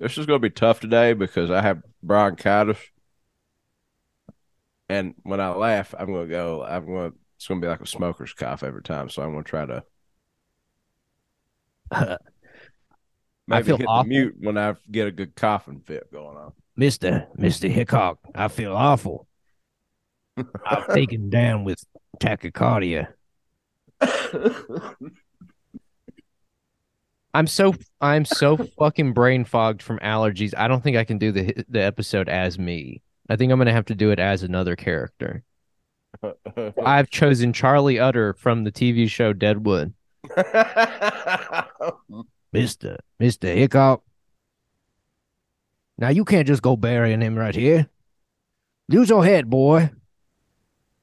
This is going to be tough today because I have bronchitis, and when I laugh, I'm going to go. I'm going. to It's going to be like a smoker's cough every time. So I'm going to try to maybe feel hit awful. the mute when I get a good coughing fit going on. Mister Mister Hickok, I feel awful. I've taken down with tachycardia. I'm so I'm so fucking brain fogged from allergies. I don't think I can do the the episode as me. I think I'm gonna have to do it as another character. I've chosen Charlie Utter from the TV show Deadwood. Mister Mister Hickok. Now you can't just go burying him right here. Use your head, boy.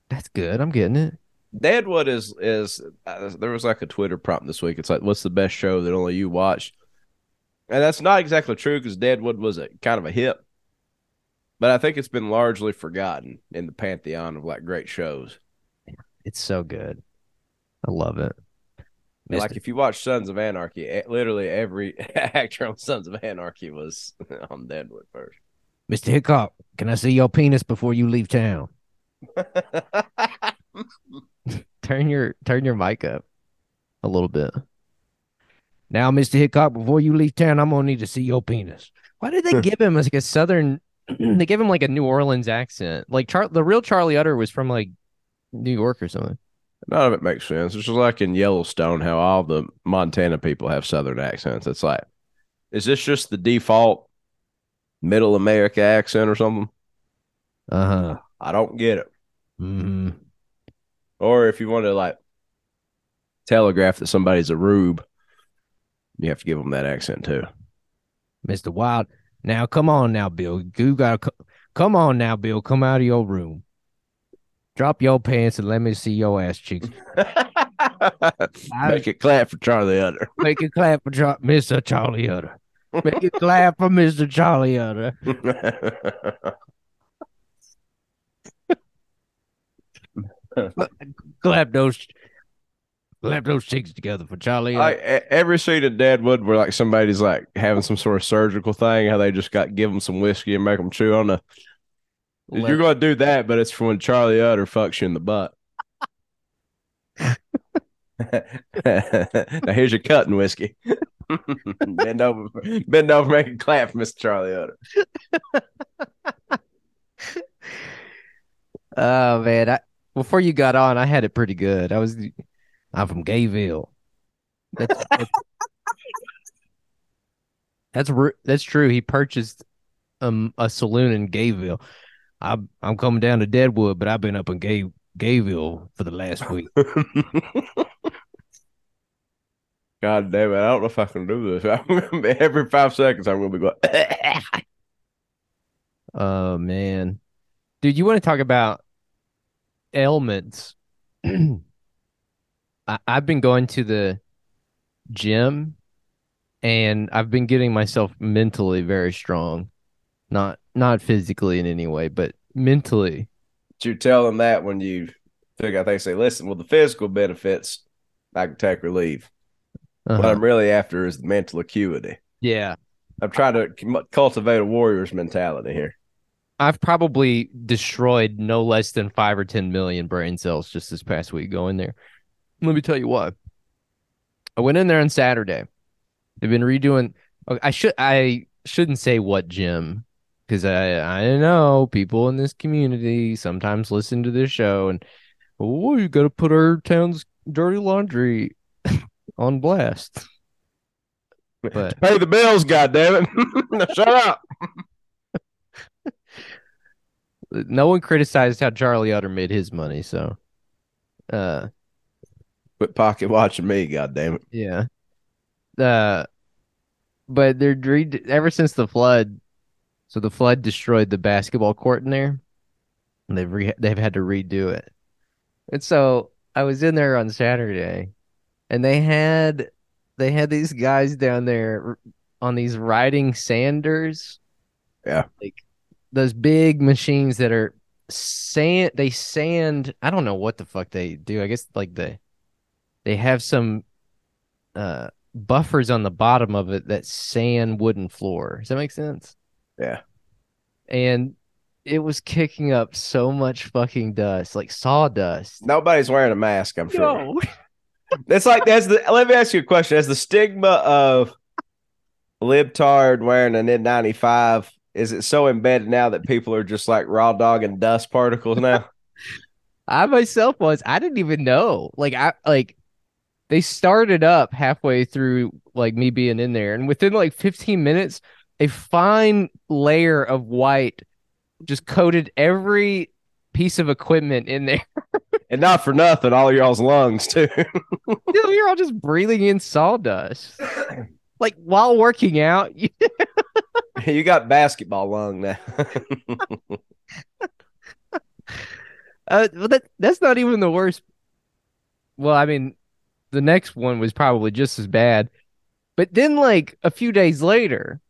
That's good. I'm getting it. Deadwood is is uh, there was like a Twitter prompt this week. It's like, what's the best show that only you watch? And that's not exactly true because Deadwood was a kind of a hit, but I think it's been largely forgotten in the pantheon of like great shows. It's so good. I love it. Like Mister- if you watch Sons of Anarchy, literally every actor on Sons of Anarchy was on Deadwood first. Mr. Hickok, can I see your penis before you leave town? Turn your turn your mic up a little bit. Now, Mr. Hickok, before you leave town, I'm gonna need to see your penis. Why did they give him like a southern? they gave him like a New Orleans accent. Like Char- the real Charlie Utter was from like New York or something. None of it makes sense. It's just like in Yellowstone, how all the Montana people have Southern accents. It's like, is this just the default Middle America accent or something? Uh huh. I don't get it. hmm Or if you want to like telegraph that somebody's a rube, you have to give them that accent too. Mr. Wild. Now, come on now, Bill. You gotta come on now, Bill. Come out of your room. Drop your pants and let me see your ass cheeks. Make it clap for Charlie Utter. Make it clap for Char- Mr. Charlie Utter. Make it clap for Mr. Charlie Utter. Clap those, clap those cheeks together for Charlie. Like every scene in Deadwood where like somebody's like having some sort of surgical thing, how they just got give them some whiskey and make them chew on the. Let- You're going to do that, but it's for when Charlie Utter fucks you in the butt. now here's your cutting whiskey. bend over, bend over, make a clap, Mr. Charlie Utter. Oh man, I, before you got on, I had it pretty good. I was, I'm from Gayville. That's that's, that's, that's true. He purchased um a saloon in Gayville. I'm I'm coming down to Deadwood, but I've been up in Gay Gayville for the last week. God damn it! I don't know if I can do this. Every five seconds, I'm to be going. Oh man, dude, you want to talk about ailments? I, I've been going to the gym, and I've been getting myself mentally very strong, not not physically in any way, but mentally. But you tell them that when you figure out they say, listen, well, the physical benefits I can take or leave. What Uh-huh. I'm really after is the mental acuity. Yeah, I'm trying to cultivate a warrior's mentality here. I've probably destroyed no less than five or ten million brain cells just this past week going there. Let me tell you why. I went in there on Saturday. They've been redoing. I should I shouldn't say what gym because I I know people in this community sometimes listen to this show and oh you got to put our town's dirty laundry on blast. But Pay the bills, goddammit. shut up. No one criticized how Charlie Utter made his money, so uh Quit pocket watching me, god damn goddammit. Yeah. Uh, but they're re- ever since the flood. So the flood destroyed the basketball court in there, and they've re- they've had to redo it. And so I was in there on Saturday, and they had they had these guys down there on these riding sanders. Yeah. like those big machines that are sand. They sand. I don't know what the fuck they do. I guess like the they have some uh buffers on the bottom of it that sand wooden floor. Does that make sense? Yeah. And it was kicking up so much fucking dust, like sawdust. Nobody's wearing a mask, I'm sure. No. It's like that's the let me ask you a question. Has the stigma of libtard wearing an N95 is it so embedded now that people are just like raw dog and dust particles now? I myself was. I didn't even know. Like I like they started up halfway through like me being in there, and within like 15 minutes, a fine layer of white just coated every piece of equipment in there. and not for nothing, all y'all's lungs too. You know, You're all just breathing in sawdust. Like while working out, you- got basketball lung now. uh, well, that that's not even the worst. Well, I mean, the next one was probably just as bad, but then like a few days later,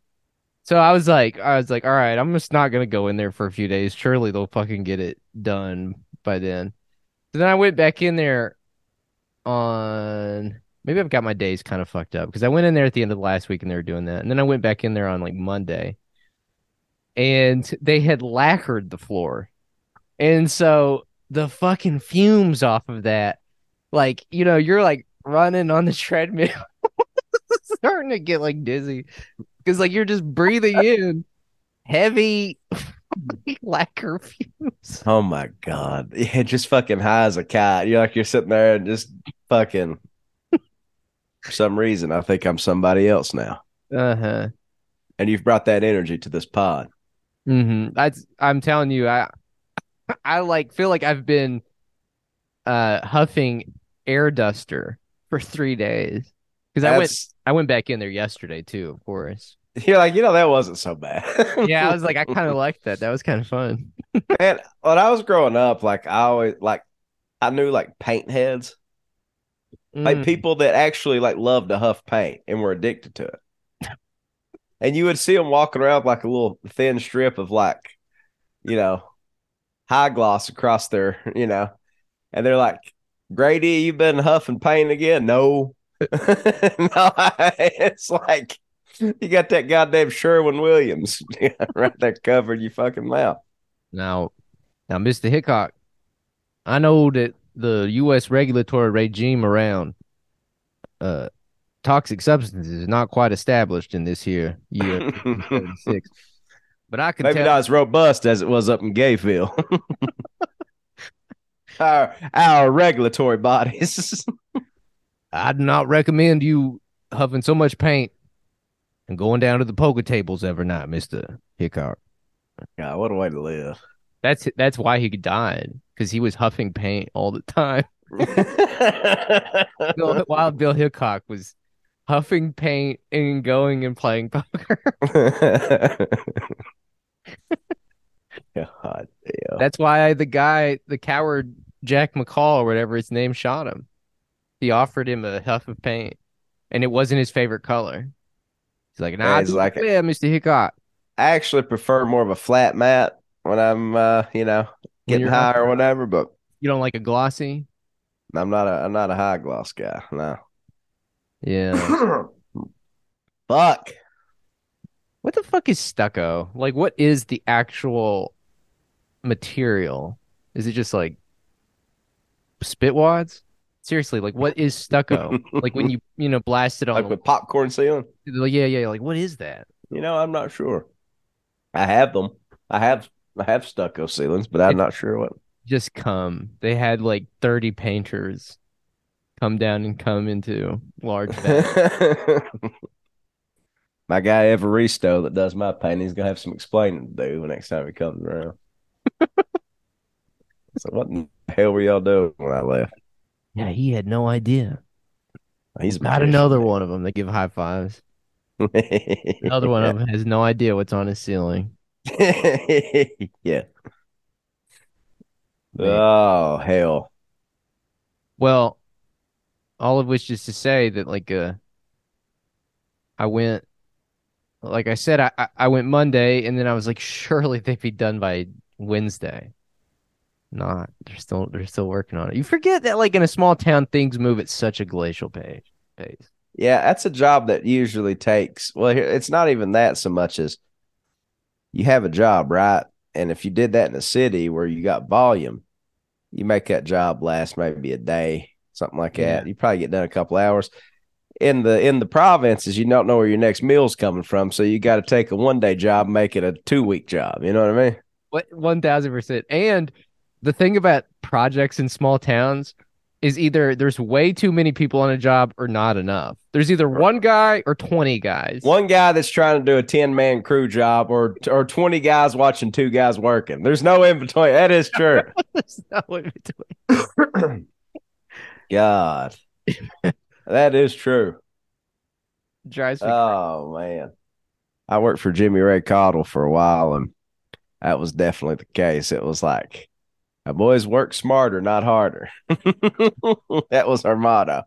so I was like, I was like, all right, I'm just not gonna go in there for a few days. Surely they'll fucking get it done by then. So then I went back in there on maybe I've got my days kind of fucked up because I went in there at the end of the last week and they were doing that, and then I went back in there on like Monday, and they had lacquered the floor, and so the fucking fumes off of that, like you know, you're like running on the treadmill, starting to get like dizzy because like you're just breathing in heavy lacquer fumes. oh my god. Yeah, just fucking high as a cat. You're like you're sitting there and just fucking for some reason I think I'm somebody else now. Uh huh. And you've brought that energy to this pod. Mm-hmm. That's I'm telling you, I I like feel like I've been uh huffing air duster for three days because I went I went back in there yesterday too, of course. You're like, you know, that wasn't so bad. Yeah, I was like, I kind of liked that. That was kind of fun. and when I was growing up, like I always like I knew like paint heads. Like Mm. people that actually like love to huff paint and were addicted to it. and you would see them walking around like a little thin strip of like, you know, high gloss across their, you know, and they're like, Grady, you've been huffing paint again? No. no, it's like you got that goddamn Sherwin Williams right there covering your fucking mouth. Now, now, Mr. Hickok, I know that the U.S. regulatory regime around uh toxic substances is not quite established in this here year 36. But I can Maybe tell not as robust as it was up in Gayville. our our regulatory bodies. I do not recommend you huffing so much paint and going down to the poker tables every night, Mister Hickok. God, what a way to live. That's that's why he died because he was huffing paint all the time. Bill, while Bill Hickok was huffing paint and going and playing poker. God damn. That's why the guy, the coward Jack McCall or whatever his name, shot him. He offered him a huff of paint, and it wasn't his favorite color. He's like, "Nah, he's like- like, yeah, Mister Hickok." I actually prefer more of a flat matte when I'm uh, you know, getting high or whatever, but You don't like a glossy? I'm not a I'm not a high gloss guy. No. Yeah. Fuck. what the fuck is stucco? Like, what is the actual material? Is it just like spit wads? Seriously, like, what is stucco? like when you you know blast it on, Like with popcorn ceiling? like, yeah, yeah. Like, what is that? You know, I'm not sure. I have them. I have I have stucco ceilings, but I'm not sure what. just come. They had like 30 painters come down and come into large my guy Evaristo that does my painting, he's gonna have some explaining to do the next time he comes around. so what in the hell were y'all doing when I left? yeah, he had no idea. He's a Got another one of them that give high fives. Another one of them has no idea what's on his ceiling. yeah. Oh hell. Well, all of which is to say that like uh I went like I said I I- went Monday and then I was like surely they'd be done by Wednesday. Not. They're still they're still working on it. You forget that like in a small town things move at such a glacial pace. Pace. Yeah, that's a job that usually takes. Well, here it's not even that so much as you have a job, right? And if you did that in a city where you got volume, you make that job last maybe a day, something like that. You probably get done a couple hours. In the in the provinces, you don't know where your next meal's coming from, so you got to take a one day job, and make it a two week job. You know what I mean? What one thousand percent. And the thing about projects in small towns is either there's way too many people on a job or not enough. There's either one guy or twenty guys. One guy that's trying to do a ten man crew job, or or twenty guys watching two guys working. There's no in between. That is true. There's no in between. God, that is true. Drives me Oh man, I worked for Jimmy Ray Cottle for a while, and that was definitely the case. It was like, "Our boys work smarter, not harder." that was our motto.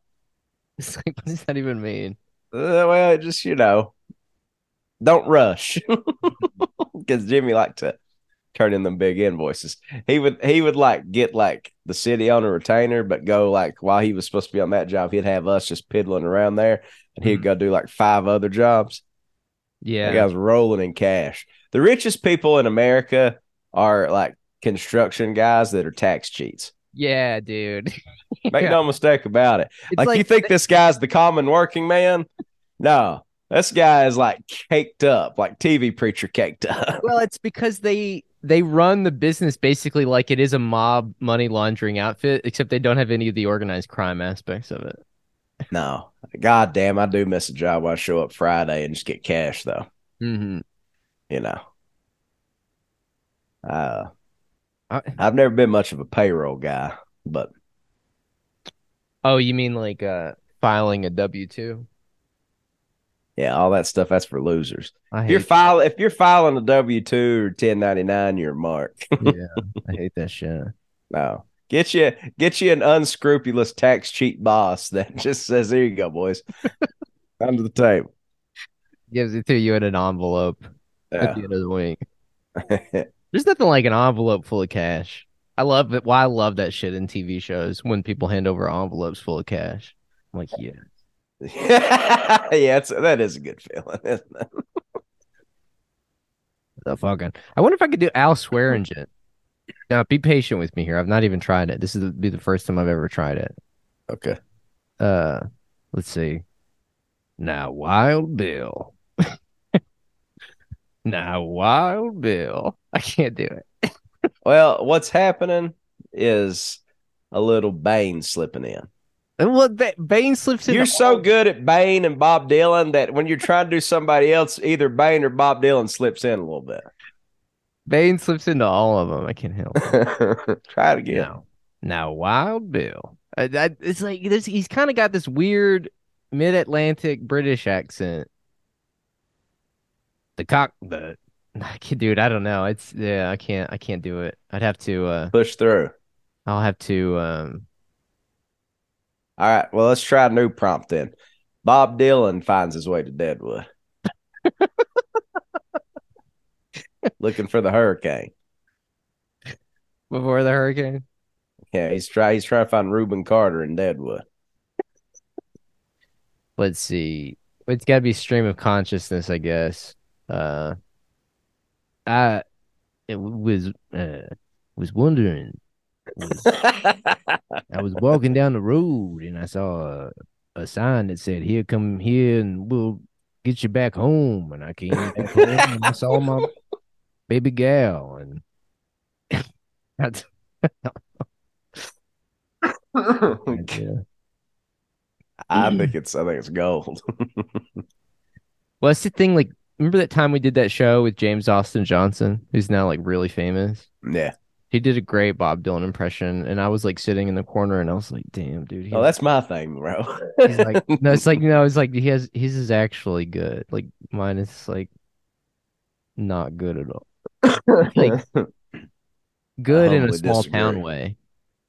It's like, what does that even mean? Uh, well, just you know, don't rush, because Jimmy liked to turn in them big invoices. He would he would like get like the city on a retainer, but go like while he was supposed to be on that job, he'd have us just piddling around there, and he'd Mhm. go do like five other jobs. Yeah. Guy's rolling in cash. The richest people in America are like construction guys that are tax cheats. Yeah, dude. Make Yeah. no mistake about it. It's Like, you think this guy's the common working man? No, this guy is like caked up, like TV preacher caked up. well, it's because they they run the business basically like it is a mob money laundering outfit, except they don't have any of the organized crime aspects of it. No, god damn, I do miss a job where I show up Friday and just get cash though. Mm-hmm. You know, uh, I, I've never been much of a payroll guy, but oh, you mean like uh filing a W two? yeah, all that stuff that's for losers. If you're file if you're filing a W two or ten ninety nine, you're a mark. yeah, I hate that shit. no. Get you get you an unscrupulous tax cheat boss that just says, Here you go, boys. Under the table. Gives it to you in an envelope at the end of the week. There's nothing like an envelope full of cash. I love it. Why I love that shit in TV shows when people hand over envelopes full of cash. I'm like, yeah. yeah, it's, that is a good feeling, isn't it? The fucking. I wonder if I could do Al Swearingen. Now, be patient with me here. I've not even tried it. This is be the first time I've ever tried it. Okay. Uh, let's see. Now, Wild Bill. Now, Wild Bill. I can't do it. Well, what's happening is a little Bane slipping in. And what ba- Bane slips in. You're so good at Bane and Bob Dylan that when you're trying to do somebody else, either Bane or Bob Dylan slips in a little bit. Bane slips into all of them. I can't help. Try it again. Now, now, Wild Bill. Uh, that, it's like this. He's kind of got this weird mid-Atlantic British accent. The cock, the I can't, dude. I don't know. It's yeah. I can't. I can't do it. I'd have to. uh Push through. I'll have to. um All right. Well, let's try a new prompt then. Bob Dylan finds his way to Deadwood. Looking for the hurricane. Before the hurricane. Yeah, he's try he's trying to find Reuben Carter in Deadwood. Let's see. It's got to be stream of consciousness, I guess. Uh, I was uh was wondering. was- I was walking down the road and I saw a, a sign that said, "Here, come here, and we'll get you back home." And I came back home and I saw my baby gal, and that's. I think it's I think it's gold. Well, that's the thing. Like, remember that time we did that show with James Austin Johnson, who's now like really famous? yeah. He did a great Bob Dylan impression, and I was like sitting in the corner, and I was like, "Damn, dude." He Oh, that's my thing, bro. he's like, no, it's like, no, it's like he has his is actually good. Like mine is like not good at all. like, Good in a small disagree. town way.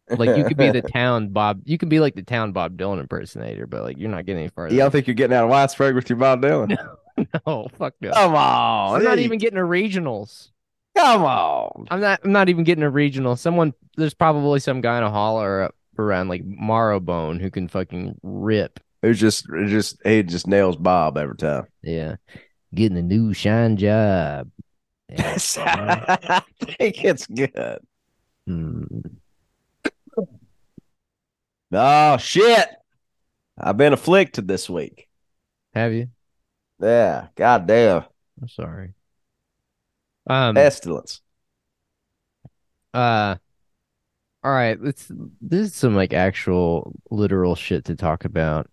Like you could be the town Bob, you could be like the town Bob Dylan impersonator, but like you're not getting any farther. You don't think you're getting out of Whitesburg with your Bob Dylan? no, fuck no. Come on. I'm not even getting a regionals. Come on. I'm not. I'm not even getting a regional. Someone there's probably some guy in a holler up around like Marrowbone who can fucking rip It was just, it just he just nails Bob every time. Yeah. Getting a new shine job. Yeah. I think it's good. Hmm. Oh shit! I've been afflicted this week. Have you? Yeah, goddamn I'm sorry. Um pestilence. uh all right, let's this is some like actual literal shit to talk about.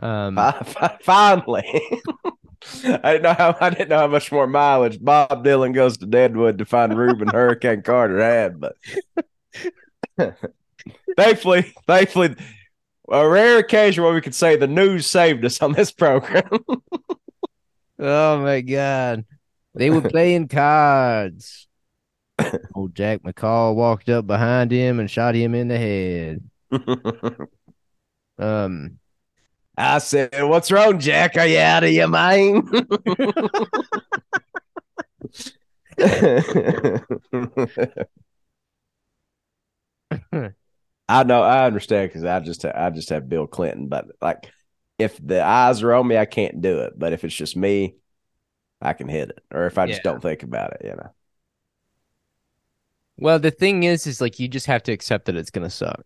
Um Fi- fi- Finally, I didn't know how I didn't know how much more mileage Bob Dylan goes to Deadwood to find Reuben Hurricane Carter had, but thankfully, thankfully, a rare occasion where we could say the news saved us on this program. Oh my god. They were playing cards. Old Jack McCall walked up behind him and shot him in the head. Um I said, "What's wrong, Jack? Are you out of your mind?" I know, I understand because I just, I just have Bill Clinton, but like, if the eyes are on me, I can't do it. But if it's just me, I can hit it, or if I just Yeah. don't think about it, you know. well the thing is is like you just have to accept that it's gonna suck.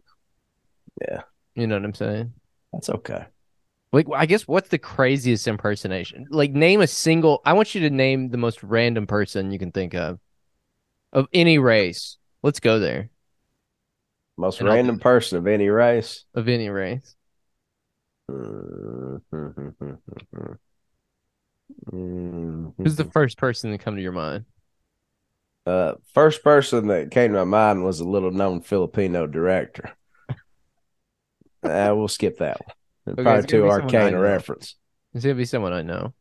Yeah. You know what I'm saying? That's okay. Like I guess what's the craziest impersonation? Like name a single I want you to name the most random person you can think of. Of any race. Let's go there. Most And random person of any race. Of any race. Who's the first person to come to your mind? uh, first person that came to my mind was a little known Filipino director. uh, we'll skip that one. Okay, Probably too be someone I arcane a reference. It's gonna be someone I know.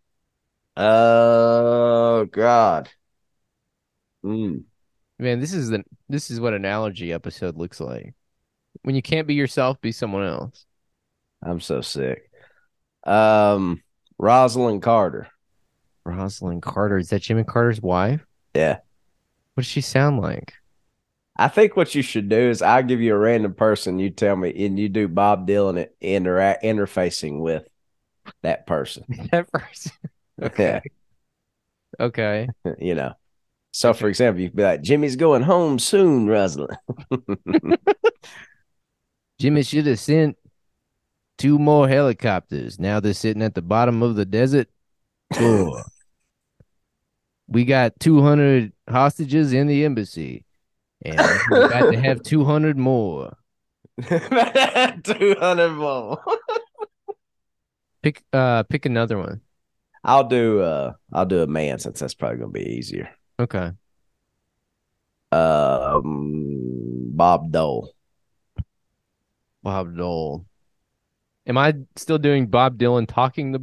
Oh God. Mm. Man, this is the this is what an allergy episode looks like. When you can't be yourself, be someone else. I'm so sick. Um, Rosalind Carter. Rosalind Carter. Is that Jimmy Carter's wife? Yeah. What does she sound like? I think what you should do is I'll give you a random person, you tell me, and you do Bob Dylan it interact interfacing with that person. that person. Okay. Okay. you know. So for example, you could be like, Jimmy's going home soon, Rosalind. Jimmy should have sent two more helicopters. Now they're sitting at the bottom of the desert. Cool. we got 200 hostages in the embassy. And we got to have 200 more. 200 more. Pick uh pick another one. I'll do uh I'll do a man since that's probably gonna be easier. Okay. Um Bob Dole. Bob Dole. Am I still doing Bob Dylan talking to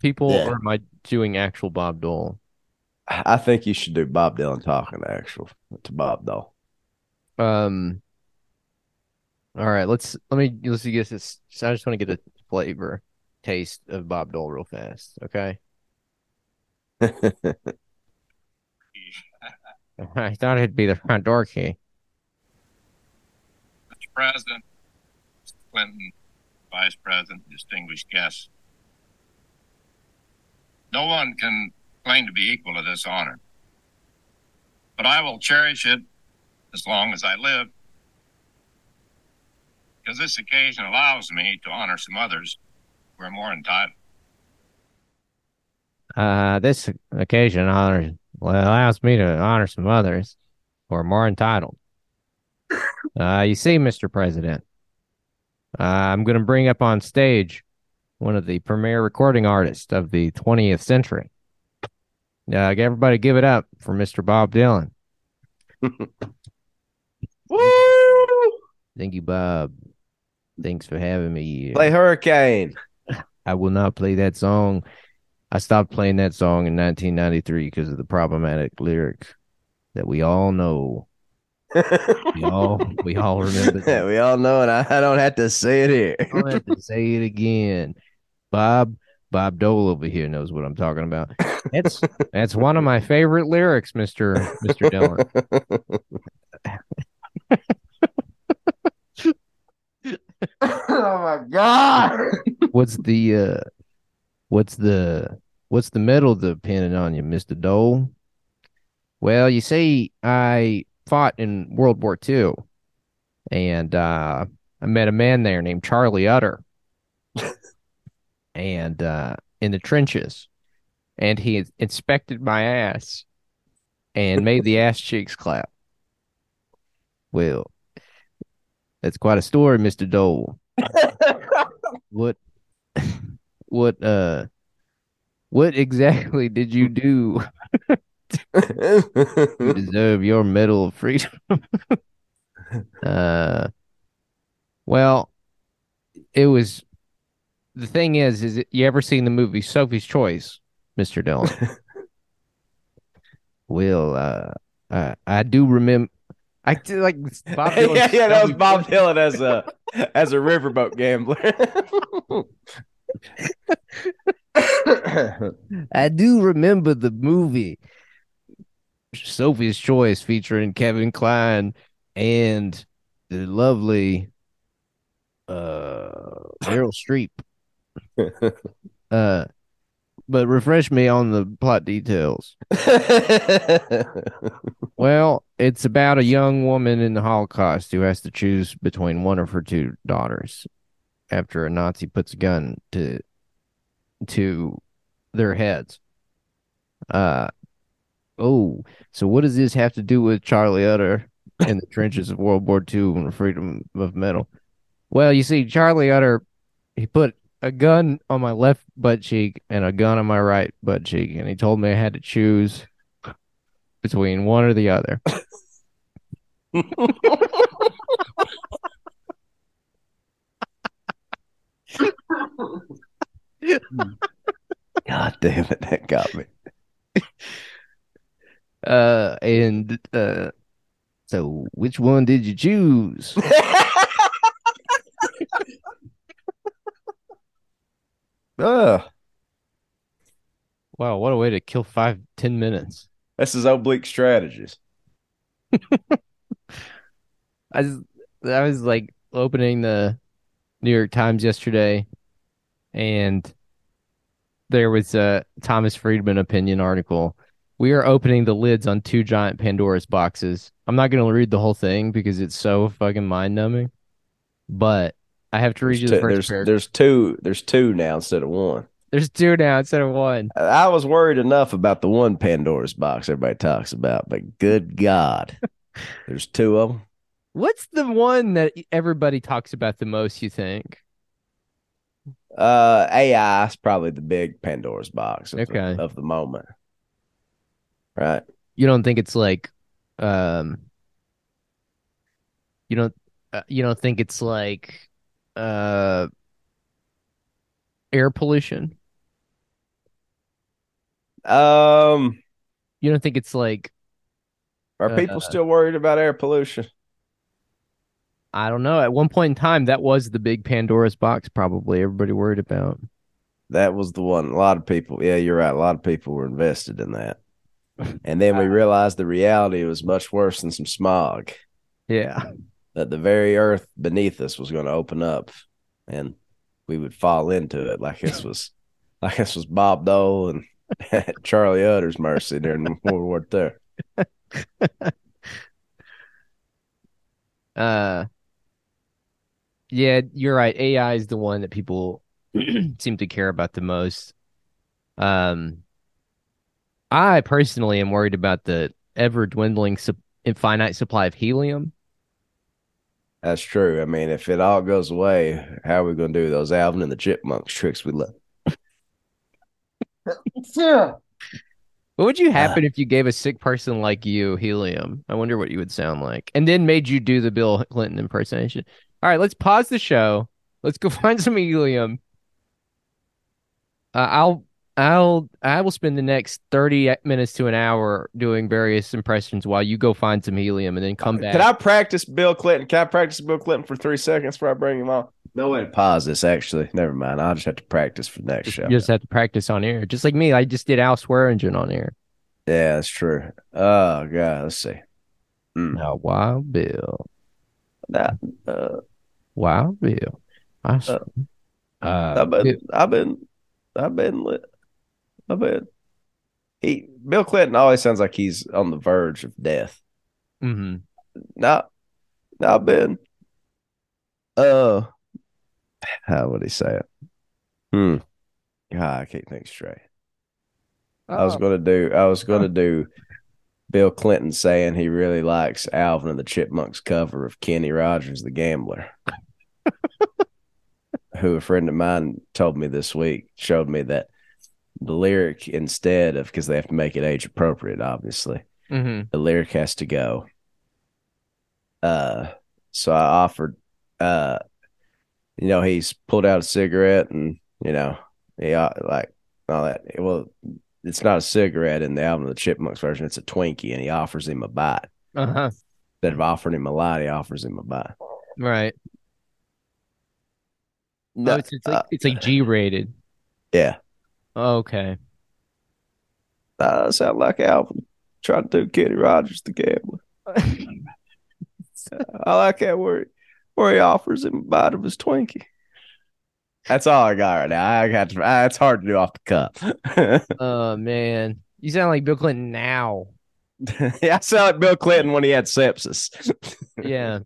people Yeah. or am I doing actual Bob Dole? I think you should do Bob Dylan talking to actual to Bob Dole. Um all right, let's let me let's get this. I just want to get a flavor taste of Bob Dole real fast. Okay. I thought it'd be the front door key. Mr. President, Mr. Clinton, Vice President, distinguished guests. No one can claim to be equal to this honor, but I will cherish it as long as I live, because this occasion allows me to honor some others who are more entitled. Uh, this occasion honors allows me to honor some others who are more entitled. Uh, you see, Mr. President, uh, I'm going to bring up on stage one of the premier recording artists of the 20th century. Uh, everybody give it up for Mr. Bob Dylan. Woo! Thank you, Bob. Thanks for having me. Play Hurricane. I will not play that song. I stopped playing that song in 1993 because of the problematic lyrics that we all know. We all we all remember. That. we all know it. I, I don't have to say it here. I don't have to say it again. Bob Bob Dole over here knows what I'm talking about. That's that's one of my favorite lyrics, Mister Mister Dylan. oh my god. what's the uh what's the what's the medal depending on you, Mr. Dole? Well, you see, I fought in World War II and uh I met a man there named Charlie Utter. and uh in the trenches. And he inspected my ass and made the ass cheeks clap. Well, that's quite a story, Mr. Dole. what what uh what exactly did you do to deserve your medal of freedom? uh well it was the thing is is it, you ever seen the movie Sophie's Choice, Mr. Dylan? well, uh I, I do remember I do like Bob Dylan. yeah, yeah, that was Bob Dylan as a as a riverboat gambler. I do remember the movie Sophie's Choice featuring Kevin Kline and the lovely uh Meryl Streep. Uh but refresh me on the plot details. Well, it's about a young woman in the Holocaust who has to choose between one of her two daughters after a Nazi puts a gun to to their heads. Uh oh, so what does this have to do with Charlie Utter in the trenches of World War II and the freedom of metal? Well, you see, Charlie Utter he put a gun on my left butt cheek and a gun on my right butt cheek, and he told me I had to choose between one or the other. Hmm. God damn it, that got me. Uh, and uh, so which one did you choose? Ugh. Wow, what a way to kill five, ten minutes. This is oblique strategies. I was, I was like opening the New York Times yesterday, and there was a Thomas Friedman opinion article. We are opening the lids on two giant Pandora's boxes. I'm not going to read the whole thing because it's so fucking mind numbing, but I have to read There's you the two, first there's, there's two there's two now instead of one. There's two now instead of one. I was worried enough about the one Pandora's box everybody talks about, but good God, there's two of them. What's the one that everybody talks about the most? You think? Uh, AI is probably the big Pandora's box of, Okay. the, of the moment, right? You don't think it's like, um, you don't, uh, you don't think it's like, uh, air pollution. Um, You don't think it's like, are Uh, people still worried about air pollution? I don't know. At one point in time, that was the big Pandora's box. Probably everybody worried about. That was the one. A lot of people, yeah, you're right. A lot of people were invested in that, and then we realized the reality was much worse than some smog. Yeah. That the very earth beneath us was going to open up, and we would fall into it like this was, like this was Bob Dole and Charlie Utter's mercy during the World War II. Uh, yeah, you're right. AI is the one that people seem to care about the most. Um, I personally am worried about the ever dwindling sup- finite supply of helium. That's true. I mean, if it all goes away, how are we going to do those Alvin and the Chipmunks tricks we love? What would you happen if you gave a sick person like you helium? I wonder what you would sound like. And then made you do the Bill Clinton impersonation. All right, let's pause the show. Let's go find some helium. Uh, I'll I'll I will spend the next 30 minutes to an hour doing various impressions while you go find some helium and then come back. Can I practice Bill Clinton? Can I practice Bill Clinton for three seconds before I bring him on? No way to pause this, actually. Never mind. I'll just have to practice for the next show. you just have to practice on air. Just like me, I just did Al Swearingen on air. Yeah, that's true. Oh, God. Let's see. Mm. Now, Wild Bill. That, uh, Wild Bill. I, s- Uh, Uh, I've been, I've been, I've been lit. I've. He Bill Clinton always sounds like he's on the verge of death. Mm-hmm. Not, not been. Uh, how would he say it? Hmm. God, I can't think straight. I was Oh. gonna do. I was gonna do. Bill Clinton saying he really likes Alvin and the Chipmunks cover of Kenny Rogers, the Gambler. who a friend of mine told me this week showed me that the lyric instead of because they have to make it age appropriate, obviously Mhm. the lyric has to go. Uh, so I offered, uh, you know, he's pulled out a cigarette and you know, he uh, like all that. Well, it's not a cigarette in the Alvin and the Chipmunks version; it's a Twinkie, and he offers him a bite. Uh-huh. Instead of offering him a light, he offers him a bite. Right. No, oh, it's, it's like uh, it's like G rated. yeah, Okay. uh, sound like Alvin trying to do Kenny Rogers the gambler. I like that where where he offers him a bite of his Twinkie. That's all I got right now. I got to, uh, it's hard to do off the cuff. oh man, you sound like Bill Clinton now. yeah, I sound like Bill Clinton when he had sepsis. Yeah.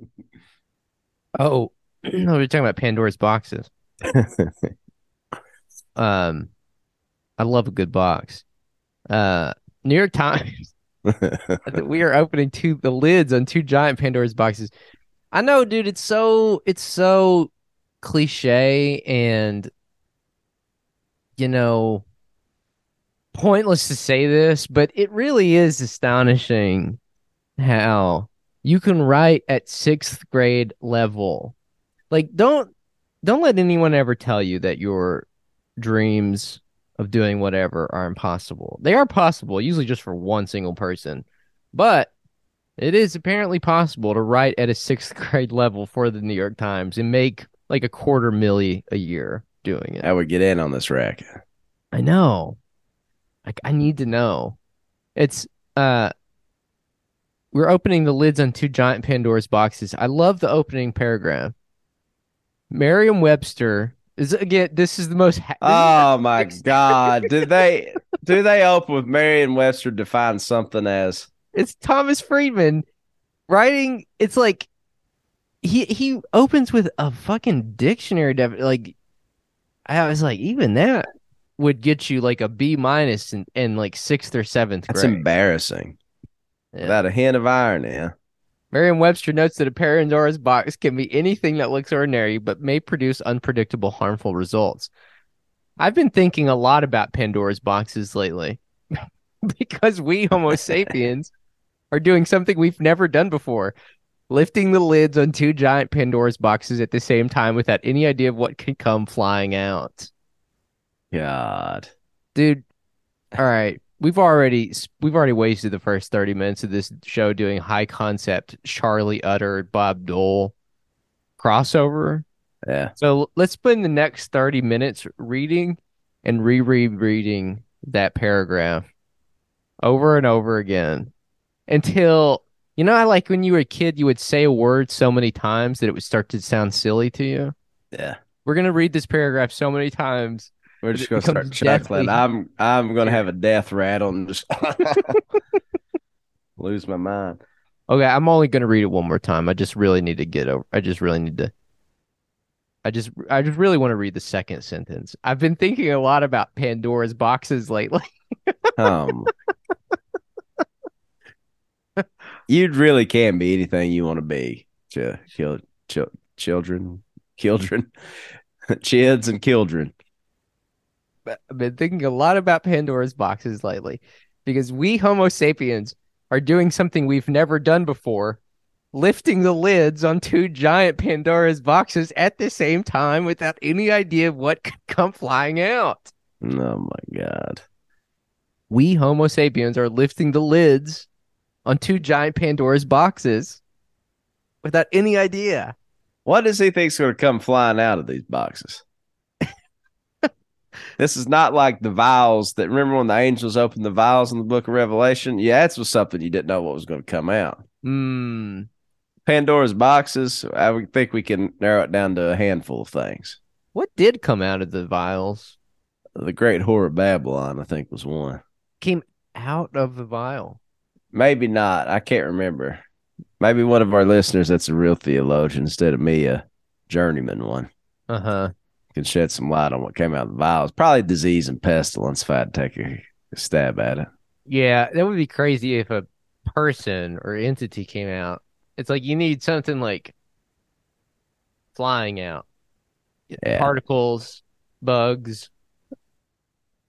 oh, no, we're talking about Pandora's boxes. Um, I love a good box. Uh, New York Times. we are opening two the lids on two giant Pandora's boxes. I know, dude. It's so it's so cliche and you know pointless to say this, but it really is astonishing how you can write at sixth grade level. Like, don't don't let anyone ever tell you that your dreams of doing whatever are impossible. They are possible, usually just for one single person. But it is apparently possible to write at a sixth grade level for the New York Times and make like a quarter milli a year doing it. I would get in on this racket. I know. Like I need to know. It's uh we're opening the lids on two giant Pandora's boxes. I love the opening paragraph. Merriam-Webster is again this is the most ha- Oh my God! Did they do they open with Merriam-Webster define something as? it's Thomas Friedman writing it's like he he opens with a fucking dictionary def- like I was like even that would get you like a B minus in, in like sixth or seventh That's grade. embarrassing. Yeah. Without a hint of irony. huh? Merriam-Webster notes that a Pandora's box can be anything that looks ordinary, but may produce unpredictable, harmful results. I've been thinking a lot about Pandora's boxes lately because we Homo sapiens are doing something we've never done before. Lifting the lids on two giant Pandora's boxes at the same time without any idea of what could come flying out. God. Dude, all right. We've already we've already wasted the first 30 minutes of this show doing high concept Charlie Utter Bob Dole crossover. Yeah. So let's spend the next 30 minutes reading and rereading that paragraph over and over again until you know, I like when you were a kid, you would say a word so many times that it would start to sound silly to you. Yeah. We're gonna read this paragraph so many times. We're just gonna start chuckling. I'm I'm gonna have a death rattle and just lose my mind. Okay, I'm only gonna read it one more time. I just really need to get over. I just really need to. I just, I just really want to read the second sentence. I've been thinking a lot about Pandora's boxes lately. Um, you really can be anything you want to be. Ch- chil- chil- children, children, chids and children. I've been thinking a lot about Pandora's boxes lately because we Homo sapiens are doing something we've never done before, lifting the lids on two giant Pandora's boxes at the same time without any idea of what could come flying out. Oh my god. we Homo sapiens are lifting the lids on two giant Pandora's boxes without any idea. What does he think's going to come flying out of these boxes? This is not like the vials that remember when the angels opened the vials in the book of Revelation? Yeah, that was something you didn't know what was going to come out. Hmm. Pandora's boxes, I would think we can narrow it down to a handful of things. What did come out of the vials? The Great Whore of Babylon, I think, was one. Came out of the vial. Maybe not. I can't remember. Maybe one of our listeners that's a real theologian instead of me, a journeyman one, Uh huh. Can shed some light on what came out of the vials. Probably disease and pestilence if I had to take a stab at it. Yeah, that would be crazy if a person or entity came out. It's like you need something like flying out, Yeah. particles, bugs,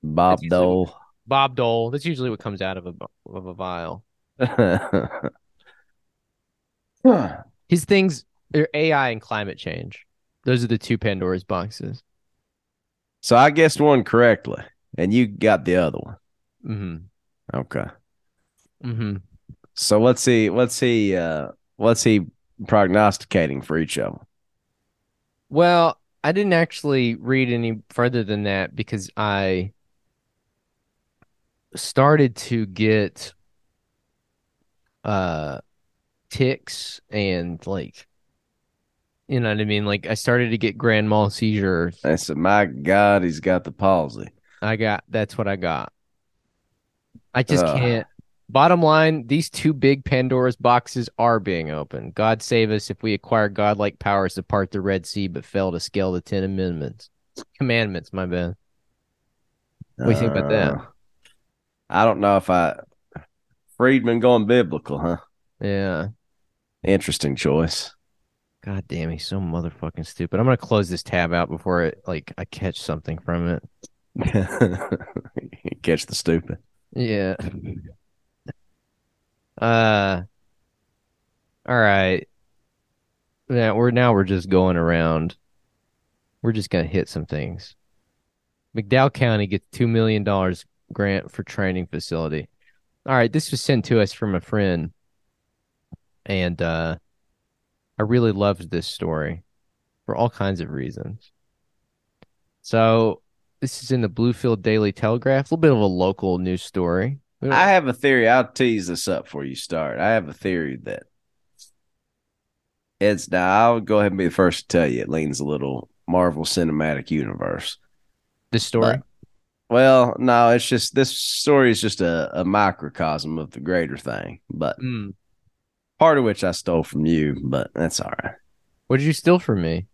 Bob Dole. Bob Dole. That's usually what comes out of a of a vial. His things are AI and climate change. Those are the two Pandora's boxes. so I guessed one correctly, and you got the other one. Mm-hmm. Okay. Mm-hmm. So let's see. Let's see. Uh, what's he prognosticating for each of them? Well, I didn't actually read any further than that because I started to get uh ticks and like you know what I mean? Like I started to get grand mal seizures. I said, "My God, he's got the palsy." I got that's what I got. I just Ugh. can't. Bottom line, these two big Pandora's boxes are being opened. God save us if we acquire godlike powers to part the Red Sea but fail to scale the Ten Amendments. Commandments, my bad. What do you think about that? Uh, I don't know if I Friedman going biblical, huh? Yeah. Interesting choice. God damn, he's so motherfucking stupid. I'm gonna close this tab out before it like I catch something from it. Catch the stupid. Yeah. Uh all right. Yeah, we're now we're just going around. We're just gonna hit some things. McDowell County gets two million dollars grant for training facility. All right, this was sent to us from a friend, and uh I really loved this story for all kinds of reasons. So this is in the Bluefield Daily Telegraph, a little bit of a local news story. I have a theory. I'll tease this up before you start. I have a theory that it's now. I'll go ahead and be the first to tell you. It leans a little Marvel Cinematic Universe. this story. But- Well, no, it's just this story is just a, a microcosm of the greater thing, but Mm. Part of which I stole from you, but that's all right. What did you steal from me?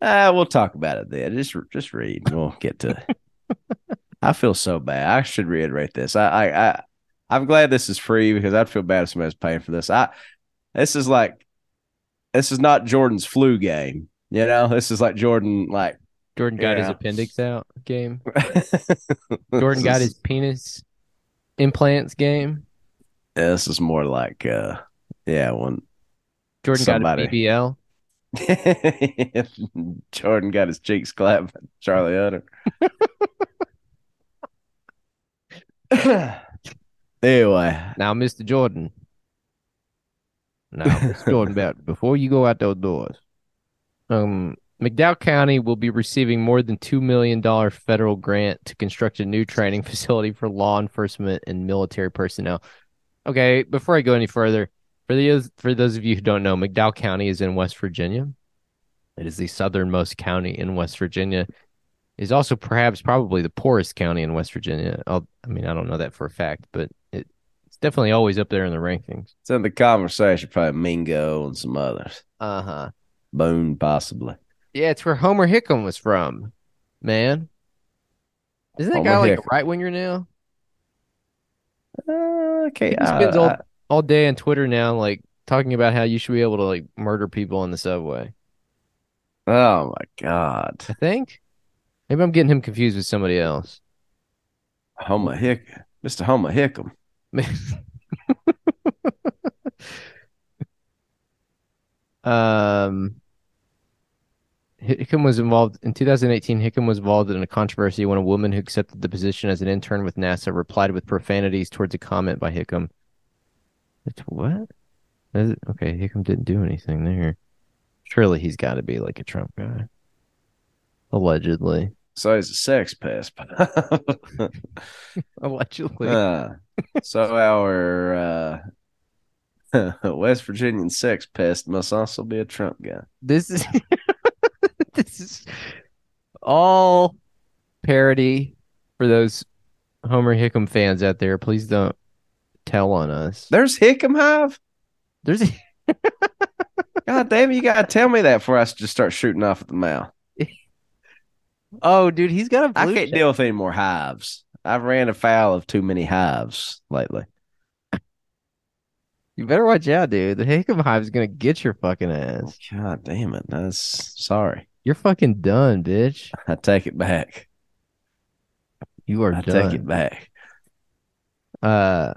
Uh, we'll talk about it then. Just just read. We'll get to it. I feel so bad. I should reiterate this. I, I I I'm glad this is free because I'd feel bad if somebody's paying for this. I this is like this is not Jordan's flu game. You know, this is like Jordan like Jordan got his appendix out game. Jordan Jordan got his penis implants game. this is more like uh yeah, one. Jordan Somebody. got his BBL. Jordan got his cheeks clapped by Charlie Utter. anyway, Now, Mr. Jordan. Now, Mr. Jordan, about before you go out those doors, um, McDowell County will be receiving more than two million dollar federal grant to construct a new training facility for law enforcement and military personnel. Okay, before I go any further, for the for those of you who don't know, McDowell County is in West Virginia. It is the southernmost county in West Virginia. It is also perhaps probably the poorest county in West Virginia. I'll, I mean, I don't know that for a fact, but it, it's definitely always up there in the rankings. it's in the conversation, probably Mingo and some others. Uh huh. Boone, possibly. Yeah, it's where Homer Hickam was from, man. Isn't that Homer guy like Hickam. a right winger now? Uh, okay. He spends I- all, all day on Twitter now, like talking about how you should be able to like murder people on the subway. oh my God. I think. Maybe I'm getting him confused with somebody else. Homer Hick, Mr. Homer Hickam. um, Hickam was involved in 2018. Hickam was involved in a controversy when a woman who accepted the position as an intern with NASA replied with profanities towards a comment by Hickam. It's what? Is it? Okay, Hickam didn't do anything there. Surely he's got to be like a Trump guy. Allegedly. So he's a sex pest. Allegedly. Uh, so our uh, West Virginian sex pest must also be a Trump guy. this is this is all parody for those Homer Hickam fans out there. Please don't tell on us. There's Hickam Hive. There's God damn, you gotta tell me that before I just start shooting off at the mouth. oh, dude, he's got a I can't check. deal with any more hives. I've ran afoul of too many hives lately. You better watch out, dude. The Hickam Hive is gonna get your fucking ass. God damn it. That's sorry. You're fucking done, bitch. I take it back. You are I done. take it back. Uh,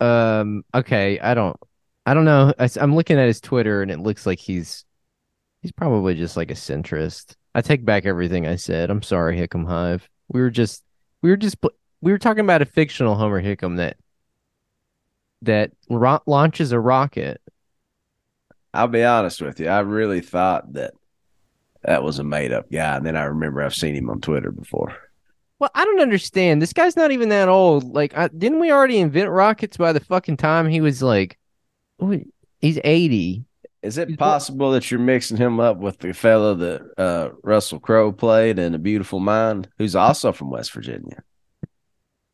um. Okay, I don't. I don't know. I, am looking at his Twitter, and it looks like he's he's probably just like a centrist. I take back everything I said. I'm sorry, Hickam Hive. We were just we were just we were talking about a fictional Homer Hickam that that ro- launches a rocket. I'll be honest with you. I really thought that that was a made up guy. And then I remember I've seen him on Twitter before. Well, I don't understand. This guy's not even that old. Like, I, didn't we already invent rockets by the fucking time he was like, he's 80. Is it possible that you're mixing him up with the fellow that uh, Russell Crowe played in A Beautiful Mind, who's also from West Virginia?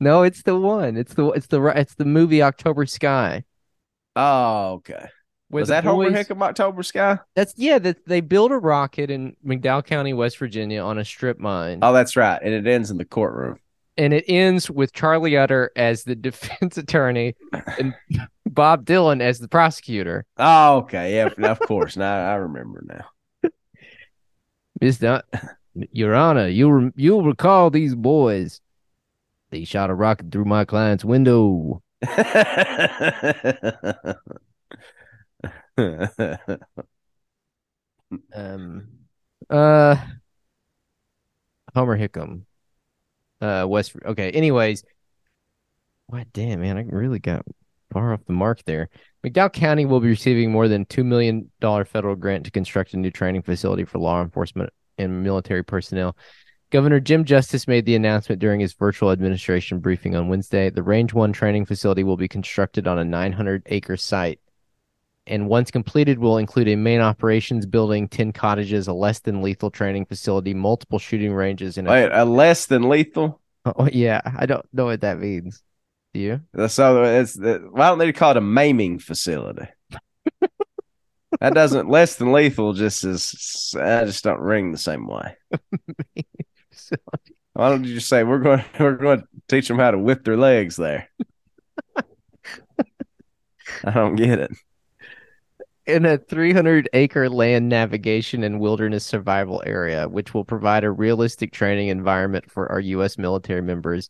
No, it's the one. It's the it's the it's the movie October Sky. Oh, okay. Was that Homer boys- Hickam October Sky? That's yeah. That they build a rocket in McDowell County, West Virginia, on a strip mine, Oh, that's right. And it ends in the courtroom. and it ends with Charlie Utter as the defense attorney and Bob Dylan as the prosecutor. Oh, okay. Yeah, of course. Now I remember now. Mister, Your Honor, you'll rem- you'll recall these boys. They shot a rocket through my client's window. Um, uh, Homer Hickam, uh, West. Okay. Anyways, what? Damn, man, I really got far off the mark there. McDowell County will be receiving more than two million dollar federal grant to construct a new training facility for law enforcement and military personnel. Governor Jim Justice made the announcement during his virtual administration briefing on Wednesday. The Range One training facility will be constructed on a 900 acre site and once completed will include a main operations building, 10 cottages, a less than lethal training facility, multiple shooting ranges, and a Wait, a less than lethal? Oh, oh yeah, I don't know what that means. Do you? So it's the, why don't they call it a maiming facility? that doesn't less than lethal. Just as I just don't ring the same way. Why don't you just say we're going we're going to teach them how to whip their legs there? I don't get it. In a 300 acre land navigation and wilderness survival area, which will provide a realistic training environment for our U.S. military members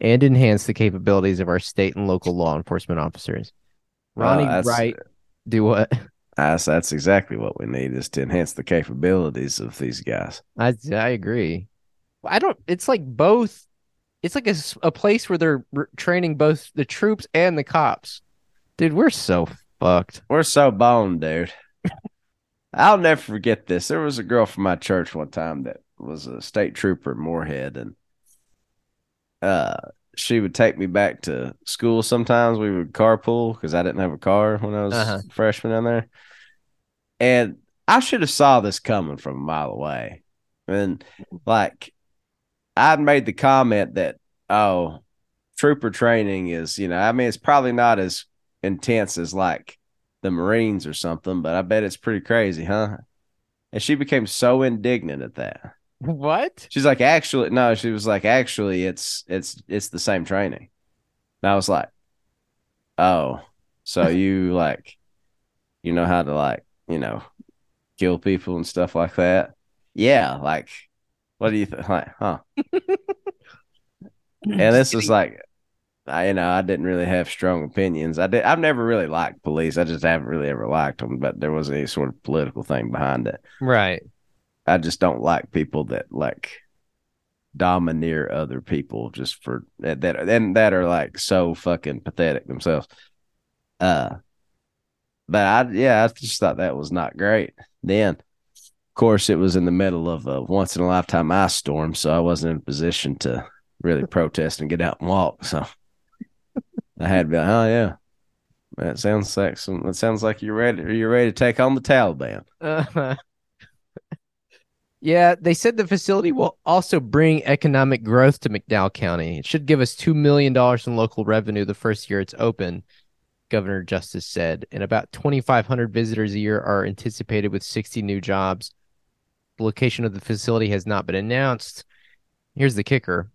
and enhance the capabilities of our state and local law enforcement officers. Uh, Ronnie that's- Wright, do what? That's that's exactly what we need is to enhance the capabilities of these guys. I I agree. I don't. It's like both. It's like a, a place where they're training both the troops and the cops. Dude, we're so fucked. We're so boned, dude. I'll never forget this. There was a girl from my church one time that was a state trooper at Morehead, and uh, she would take me back to school. Sometimes we would carpool because I didn't have a car when I was Uh-huh. a freshman down there, and I should have saw this coming from a mile away. And like, I'd made the comment that, oh, trooper training is, you know, I mean, it's probably not as intense as like the Marines or something, but I bet it's pretty crazy, huh? And she became so indignant at that. What? She's like, actually, no, she was like, actually, it's it's it's the same training. And I was like, oh, so you like, you know how to like, you know, kill people and stuff like that? Yeah, like, what do you think? Like, huh? And this is like, I, you know, I didn't really have strong opinions. I did. I've never really liked police. I just haven't really ever liked them. But there wasn't any sort of political thing behind it. Right. I just don't like people that like domineer other people just for that, that and that are like so fucking pathetic themselves. Uh, but I yeah, I just thought that was not great. Then, of course, it was in the middle of a once in a lifetime ice storm, so I wasn't in a position to really protest and get out and walk. So I had to be like, oh yeah, that sounds some. That sounds like you're ready. Are You're ready to take on the Taliban. Uh, Yeah, they said the facility will also bring economic growth to McDowell County. It should give us $2 million in local revenue the first year it's open, Governor Justice said. And about 2,500 visitors a year are anticipated with 60 new jobs. The location of the facility has not been announced. Here's the kicker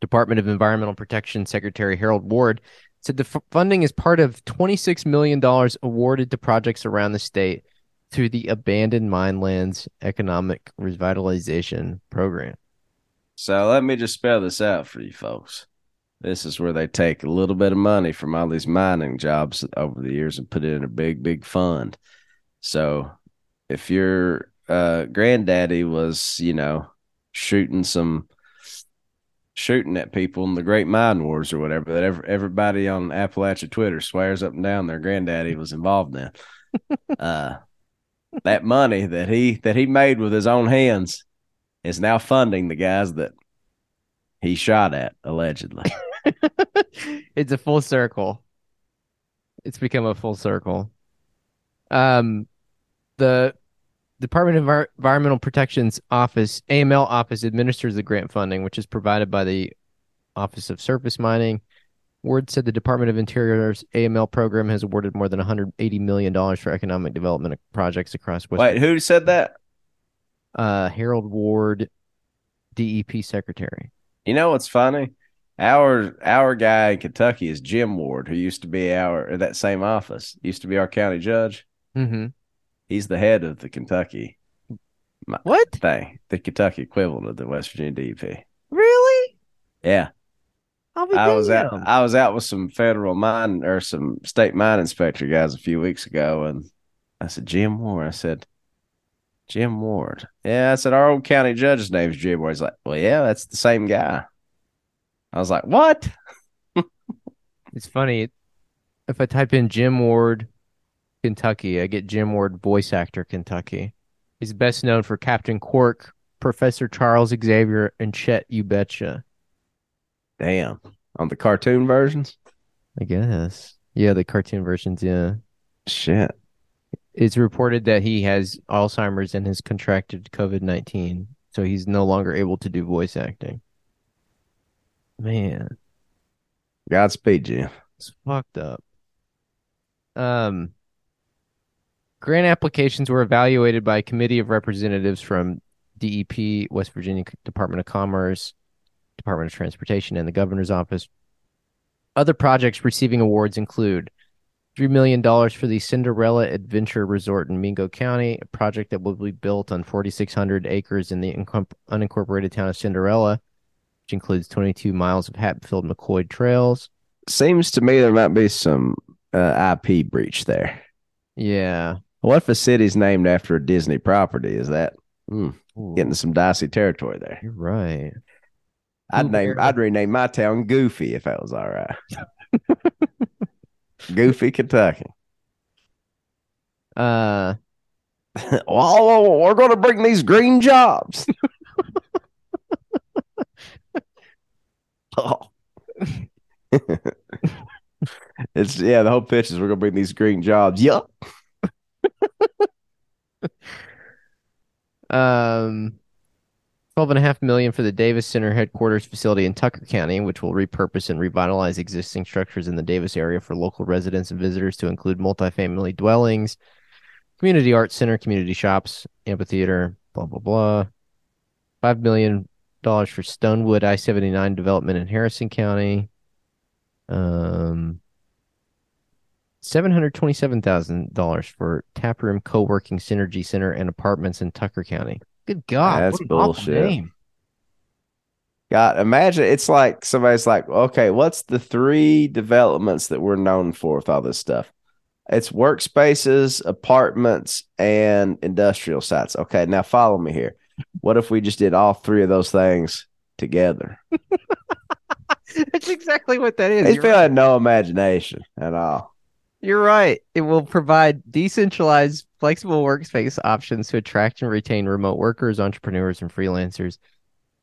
Department of Environmental Protection Secretary Harold Ward said the f- funding is part of $26 million awarded to projects around the state through the Abandoned Mine Lands Economic Revitalization Program. So let me just spell this out for you folks. This is where they take a little bit of money from all these mining jobs over the years and put it in a big, big fund. So if your uh, granddaddy was, you know, shooting some shooting at people in the Great Mine Wars or whatever that every, everybody on Appalachia Twitter swears up and down their granddaddy was involved in. uh, that money that he that he made with his own hands is now funding the guys that he shot at allegedly. it's a full circle. It's become a full circle. Um, the Department of Envi- Environmental Protection's office, AML office, administers the grant funding, which is provided by the Office of Surface Mining. Ward said the Department of Interior's AML program has awarded more than 180 million dollars for economic development projects across West. Wait, who said that? Uh, Harold Ward, DEP secretary. You know what's funny? Our our guy in Kentucky is Jim Ward, who used to be our that same office, used to be our county judge. Mm-hmm. He's the head of the Kentucky What? thing, the Kentucky equivalent of the West Virginia DEP. Really? Yeah, I'll be I was out. damned. I was out with some federal mine or some state mine inspector guys a few weeks ago, and I said Jim Ward. I said Jim Ward. Yeah, I said our old county judge's name is Jim Ward. He's like, well, yeah, that's the same guy. I was like, what? It's funny. If I type in Jim Ward, Kentucky, I get Jim Ward, voice actor, Kentucky. He's best known for Captain Qwark, Professor Charles Xavier, and Chet Ubetcha. Damn. On the cartoon versions? I guess. Yeah, the cartoon versions, yeah. Shit. It's reported that he has Alzheimer's and has contracted COVID 19. So he's no longer able to do voice acting. Man. Godspeed, Jim. It's fucked up. Um, grant applications were evaluated by a committee of representatives from DEP, West Virginia Department of Commerce, Department of Transportation, and the governor's office. Other projects receiving awards include $3 million for the Cinderella Adventure Resort in Mingo County, a project that will be built on 4,600 acres in the unincorporated town of Cinderella, which includes 22 miles of Hatfield McCoy trails. Seems to me there might be some uh, IP breach there. Yeah. What if a city's named after a Disney property? Is that Ooh, getting some dicey territory there? you're right. I'd Ooh, name. I'd rename my town Goofy if that was all right. Goofy, Kentucky. Uh, well, we're going to bring these green jobs. oh. it's yeah. The whole pitch is we're going to bring these green jobs. Yup. um, twelve and a half million for the Davis Center headquarters facility in Tucker County, which will repurpose and revitalize existing structures in the Davis area for local residents and visitors to include multifamily dwellings, community arts center, community shops, amphitheater, blah blah blah. Five million dollars for Stonewood I seventy nine development in Harrison County. Um. Seven hundred twenty-seven thousand dollars for Taproom Co-working Synergy Center and apartments in Tucker County. Good God, That's what an awful bullshit. God, imagine it's like somebody's like, okay, what's the three developments that we're known for with all this stuff? It's workspaces, apartments, and industrial sites. Okay, now follow me here. What if we just did all three of those things together? That's exactly what that is. You're, people had no imagination at all. You're right. It will provide decentralized, flexible workspace options to attract and retain remote workers, entrepreneurs, and freelancers.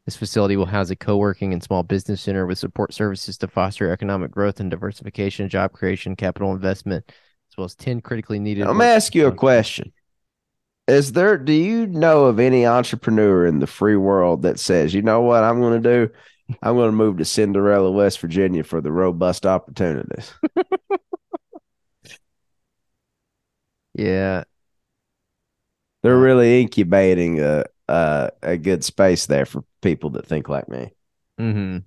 This facility will house a co-working and small business center with support services to foster economic growth and diversification, job creation, capital investment, as well as 10 critically needed Let me ask you a question. Is there? Do you know of any entrepreneur in the free world that says, you know what I'm going to do? I'm going to move to Cinderella, West Virginia for the robust opportunities. Yeah. They're really incubating a a, a good space there for people that think like me. Mm-hmm.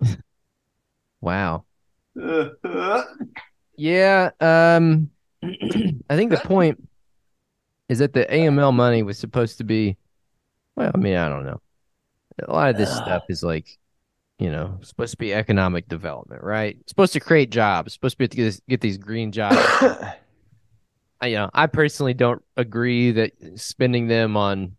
wow. Yeah. Um I think the point is that the AML money was supposed to be well, I mean, I don't know. A lot of this stuff is like, you know, supposed to be economic development, right? Supposed to create jobs, supposed to be to get, this, get these green jobs. I, you know, I personally don't agree that spending them on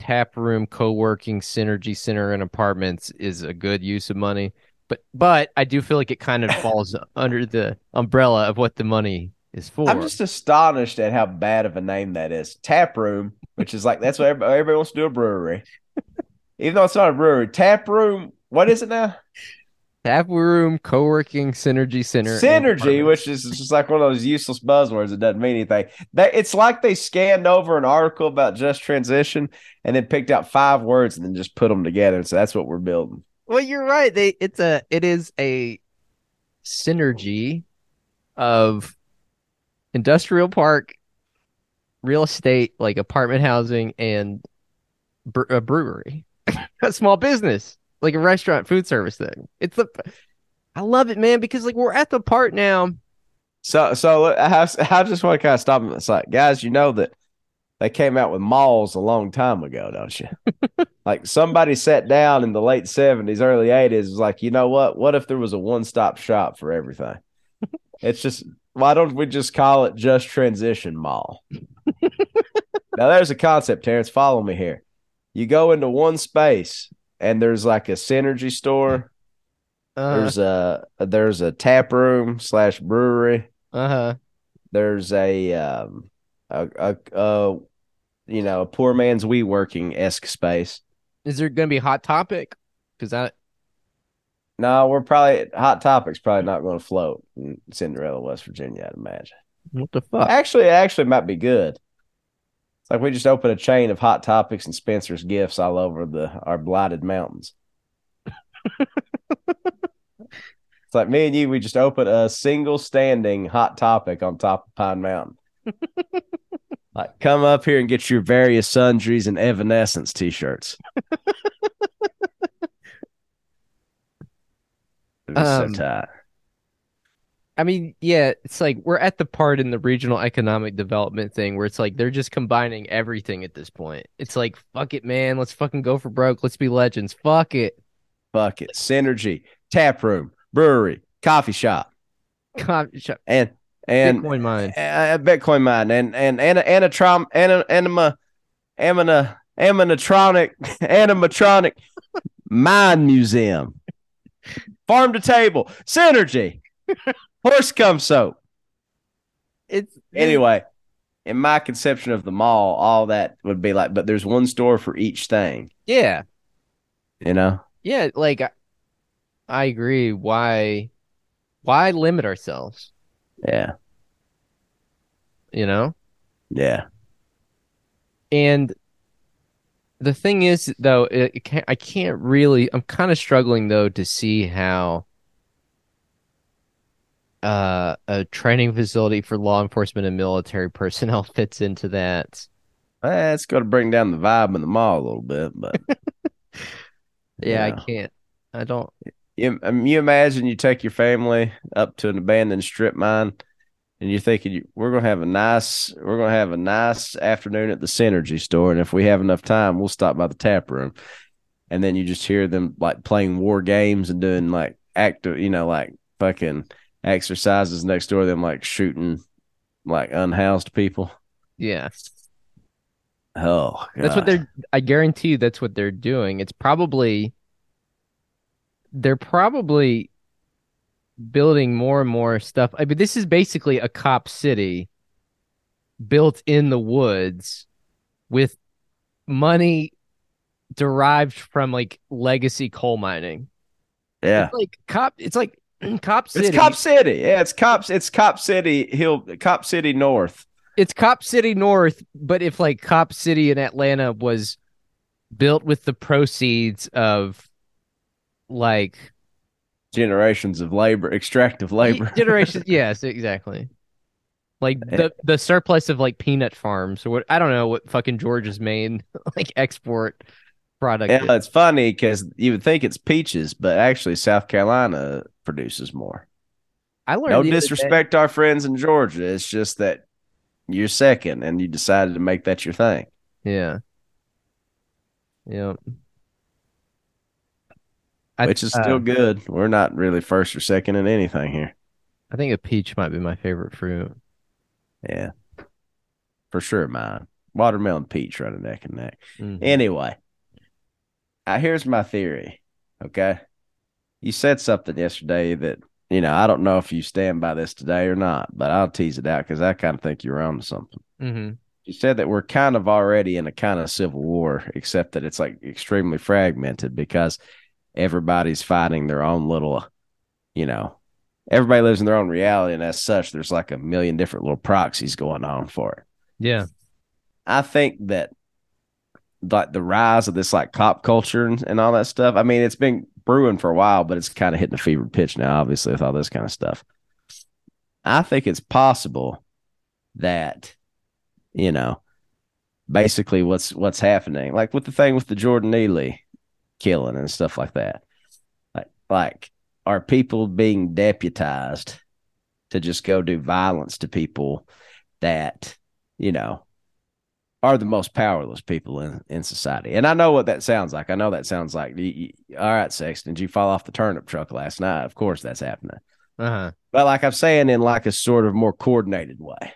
tap room, co-working, synergy center, and apartments is a good use of money. But but I do feel like it kind of falls under the umbrella of what the money is for. I'm just astonished at how bad of a name that is. Tap room, which is like that's what everybody, everybody wants to do a brewery, even though it's not a brewery. Tap room, what is it now? Tap room, co-working, synergy center, Synergy, which is just like one of those useless buzzwords that doesn't mean anything. They, it's like they scanned over an article about just transition and then picked out five words and then just put them together. And so that's what we're building. Well, you're right. They it's a it is a synergy of industrial park, real estate, like apartment housing, and bre- a brewery, a small business, like a restaurant, food service thing. It's the I love it, man, because like we're at the part now. So, so I, have, I just want to kind of stop them. It's like, guys, you know that they came out with malls a long time ago, don't you? like somebody sat down in the late seventies, early eighties, was like, you know what? What if there was a one-stop shop for everything? it's just why don't we just call it just transition mall? now there's a concept, Terrence. Follow me here. You go into one space and there's like a synergy store. Uh There's a there's a tap room slash brewery Uh huh. there's a um a, a, a you know a poor man's we working esque space. Is there gonna be hot topic? Because that No, we're probably hot topics probably not going to float in Cinderella, West Virginia. I'd imagine. what the fuck? Actually, it actually might be good. It's like we just open a chain of hot topics and Spencer's gifts all over the our blighted mountains. it's like me and you. We just open a single standing hot topic on top of Pine Mountain. like, come up here and get your various sundries and Evanescence t-shirts. It was Um, so tight. I mean, yeah, it's like we're at the part in the regional economic development thing where it's like they're just combining everything at this point. It's like, fuck it, man. Let's fucking go for broke. Let's be legends. Fuck it. Fuck it. Synergy, tap room, brewery, coffee shop, God, shut- and and Bitcoin mine. uh, Bitcoin mine and and and anatrom ana, anima amina animatronic animatronic mine museum, farm to table, synergy, horse cum soap. It's Anyway, in my conception of the mall, all that would be like, but there's one store for each thing, Yeah. you know. Yeah. Like, I, I agree. Why, why limit ourselves? Yeah, You know? yeah. And the thing is, though, can't, I can't really. I'm kind of struggling though to see how uh, a training facility for law enforcement and military personnel fits into that. Eh, it's going to bring down the vibe in the mall a little bit, but Yeah, Yeah. I can't. I don't. you, um, you imagine you take your family up to an abandoned strip mine, and you're thinking you, we're going to have a nice we're going to have a nice afternoon at the Synergy store, and if we have enough time, we'll stop by the tap room, and then you just hear them like playing war games and doing like active, you know, like fucking exercises next door, them like shooting like unhoused people. Yeah, Oh, that's what they're. I guarantee you, that's what they're doing. It's probably. They're probably building more and more stuff. I mean, this is basically a cop city built in the woods with money derived from like legacy coal mining. yeah. It's like cop. It's like cop city. It's Cop City. Yeah, it's Cops. It's Cop City Hill, Cop City North. it's Cop City North, but if like Cop City in Atlanta was built with the proceeds of like Generations of labor, extractive labor. generations, yes, exactly. Like the the surplus of like peanut farms or what I don't know what fucking Georgia's main like export product. Yeah, is. it's funny because you would think it's peaches, but actually South Carolina produces more. I learned No disrespect to our friends in Georgia. It's just that you're second and you decided to make that your thing. Yeah. Yeah. Which is uh, still good. We're not really first or second in anything here. I think a peach might be my favorite fruit. Yeah. For sure, mine. Watermelon peach running neck and neck. Mhm. Anyway, uh, here's my theory. Okay. You said something yesterday that, you know, I don't know if you stand by this today or not, but I'll tease it out because I kind of think you're on to something. Mhm. You said that we're kind of already in a kind of civil war, except that it's like extremely fragmented because everybody's fighting their own little, you know, everybody lives in their own reality. And as such, there's like a million different little proxies going on for it. Yeah. I think that like the rise of this like cop culture and, and all that stuff. I mean, it's been brewing for a while, but it's kind of hitting a fever pitch now, obviously, with all this kind of stuff. I think it's possible that, you know, basically what's what's happening, like with the thing with the Jordan Neely killing and stuff like that. Like like are people being deputized to just go do violence to people that, you know, are the most powerless people in, in society. And I know what that sounds like. I know that sounds like, all right, Sexton, did you fall off the turnip truck last night? Of course that's happening. Uh-huh. But like I'm saying, in like a sort of more coordinated way.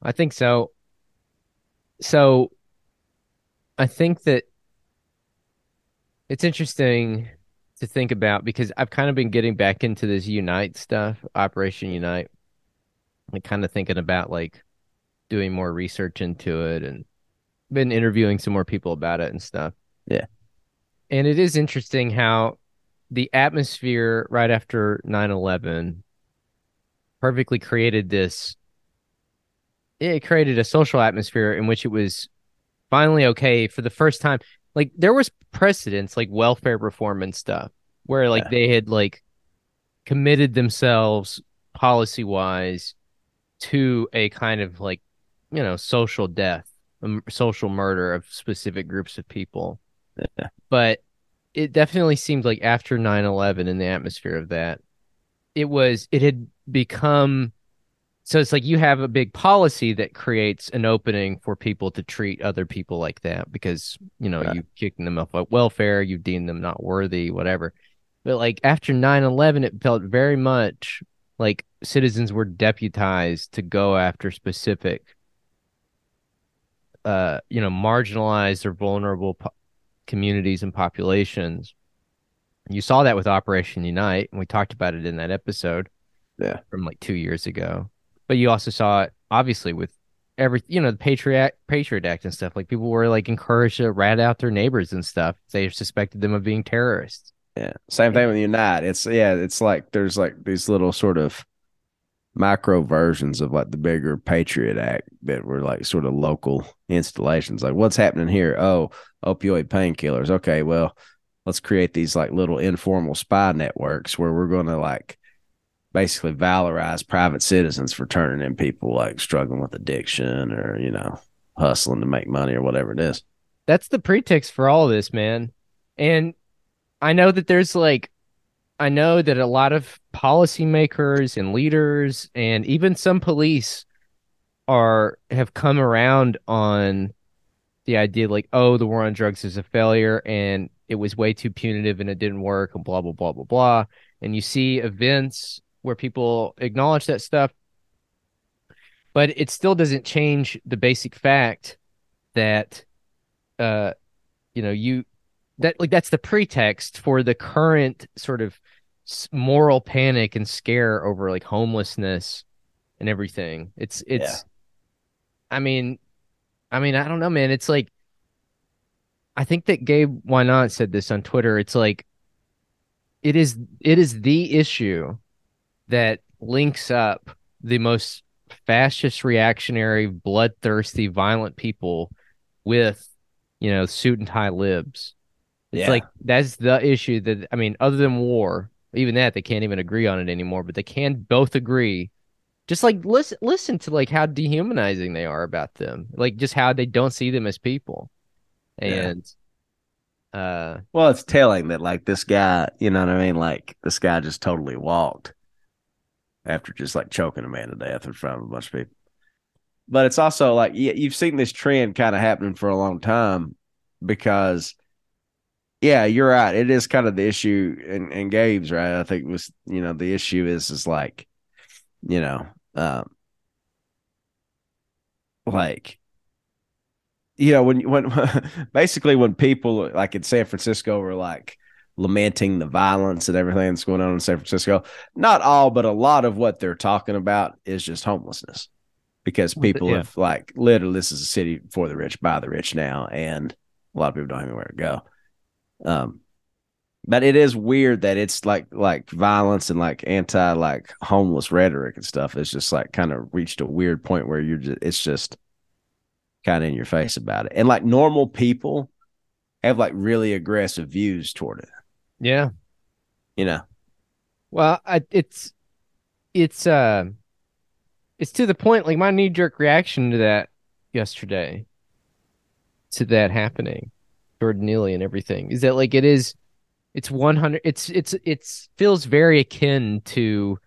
I think so. So I think that it's interesting to think about because I've kind of been getting back into this Unite stuff, Operation Unite. and kind of thinking about like doing more research into it and been interviewing some more people about it and stuff. Yeah. And it is interesting how the atmosphere right after 9/11 perfectly created this it created a social atmosphere in which it was finally okay for the first time. Like there was precedents like welfare reform and stuff where like Yeah. they had like committed themselves policy wise to a kind of like you know social death, social murder of specific groups of people. Yeah. But it definitely seemed like after 9/11 in the atmosphere of that it was it had become so it's like you have a big policy that creates an opening for people to treat other people like that because you know Right. you kicking them off of welfare, you deem them not worthy, whatever. But like after 9/11 it felt very much like citizens were deputized to go after specific uh you know marginalized or vulnerable po- communities and populations. You saw that with Operation Unite, and we talked about it in that episode Yeah. from like two years ago. But you also saw it obviously with every you know the Patriot Patriot Act and stuff. Like people were like encouraged to rat out their neighbors and stuff. They suspected them of being terrorists. Yeah. Same thing with Unite. It's yeah, it's like there's like these little sort of micro versions of like the bigger Patriot Act that were like sort of local installations. Like what's happening here? Oh, opioid painkillers. Okay, well, let's create these like little informal spy networks where we're gonna like basically valorize private citizens for turning in people like struggling with addiction or, you know, hustling to make money or whatever it is. That's the pretext for all this, man. And I know that there's like I know that a lot of policymakers and leaders and even some police are have come around on the idea like, oh, the war on drugs is a failure and it was way too punitive and it didn't work and blah blah blah blah blah. And you see events where people acknowledge that stuff, but it still doesn't change the basic fact that uh you know you that like that's the pretext for the current sort of moral panic and scare over like homelessness and everything it's it's Yeah. i mean i mean i don't know man it's like i think that gabe why not said this on twitter it's like it is it is the issue that links up the most fascist, reactionary, bloodthirsty, violent people with, you know, suit and tie libs. It's Yeah. like that's the issue that I mean, other than war, even that they can't even agree on it anymore, but they can both agree. Just like listen listen to like how dehumanizing they are about them. Like just how they don't see them as people. Yeah. And uh Well, it's telling that like this guy, you know what I mean? Like this guy just totally walked after just like choking a man to death in front of a bunch of people. But it's also like you've seen this trend kind of happening for a long time because, yeah, you're right. It is kind of the issue, and and Gabe's right. I think was you know the issue is is like, you know, um, like you know when when basically when people like in San Francisco were like lamenting the violence and everything that's going on in San Francisco, not all but a lot of what they're talking about is just homelessness because people yeah. have like literally this is a city for the rich by the rich now and a lot of people don't have anywhere to go. Um but it is weird that it's like like violence and like anti like homeless rhetoric and stuff is just like kind of reached a weird point where you're just it's just kind of in your face about it. And like normal people have like really aggressive views toward it, yeah. you know. Well, I, it's it's uh it's to the point like my knee jerk reaction to that yesterday to that happening Jordan Neely and everything is that like it is it's 100 it's it's it's feels very akin to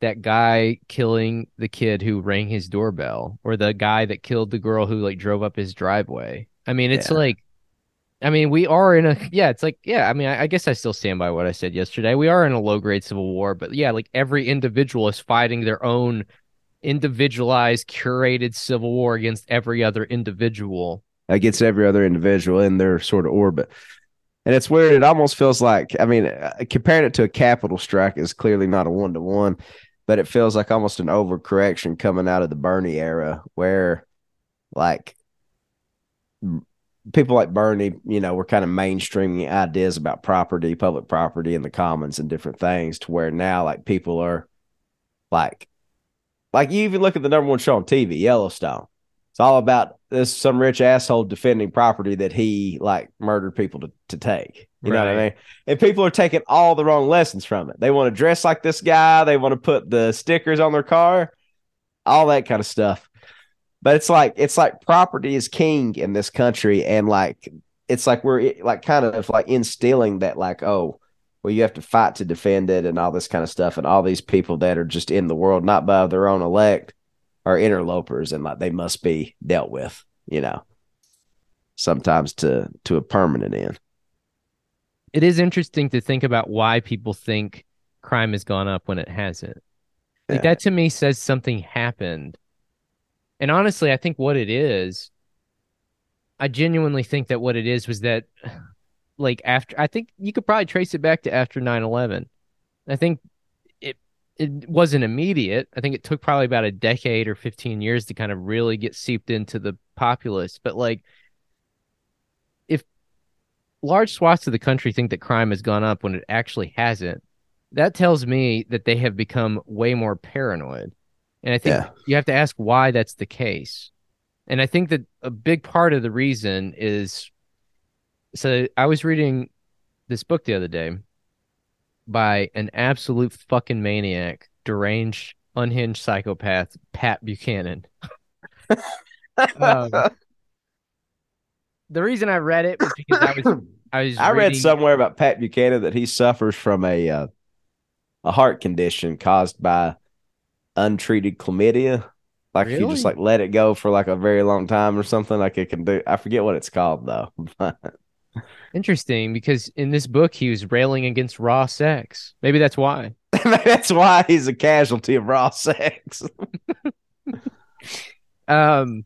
that guy killing the kid who rang his doorbell or the guy that killed the girl who like drove up his driveway. I mean, it's Yeah. like I mean, we are in a yeah. It's like yeah. I mean, I, I guess I still stand by what I said yesterday. We are in a low grade civil war, but yeah, like every individual is fighting their own individualized, curated civil war against every other individual. Against every other individual in their sort of orbit. And it's weird. It almost feels like, I mean, uh, comparing it to a capital strike is clearly not a one to one, but it feels like almost an overcorrection coming out of the Bernie era where, like, people like Bernie, you know, were kind of mainstreaming ideas about property, public property, and the commons and different things to where now, like, people are like, like you even look at the number one show on TV, Yellowstone. It's all about this some rich asshole defending property that he like murdered people to, to take. You know what I mean? And people are taking all the wrong lessons from it. They want to dress like this guy, they want to put the stickers on their car, all that kind of stuff. But it's like it's like property is king in this country, and like it's like we're like kind of like instilling that like oh well you have to fight to defend it and all this kind of stuff and all these people that are just in the world not by their own elect are interlopers and like they must be dealt with you know sometimes to to a permanent end It is interesting to think about why people think crime has gone up when it hasn't. Like Yeah. that to me says something happened. And honestly, I think what it is, I genuinely think that what it is was that like after I think you could probably trace it back to after 9/11. I think it wasn't immediate. I think it took probably about a decade or 15 years to kind of really get seeped into the populace, but like if large swaths of the country think that crime has gone up when it actually hasn't, that tells me that they have become way more paranoid. And I think Yeah. you have to ask why that's the case. And I think that a big part of the reason is so I was reading this book the other day by an absolute fucking maniac, deranged, unhinged psychopath, Pat Buchanan. Um, the reason I read it was because I was I was i read somewhere about pat buchanan that he suffers from a uh, a heart condition caused by untreated chlamydia like if you just like let it go for like a very long time or something like it can do i forget what it's called though Interesting because in this book he was railing against raw sex. Maybe that's why. that's why he's a casualty of raw sex Um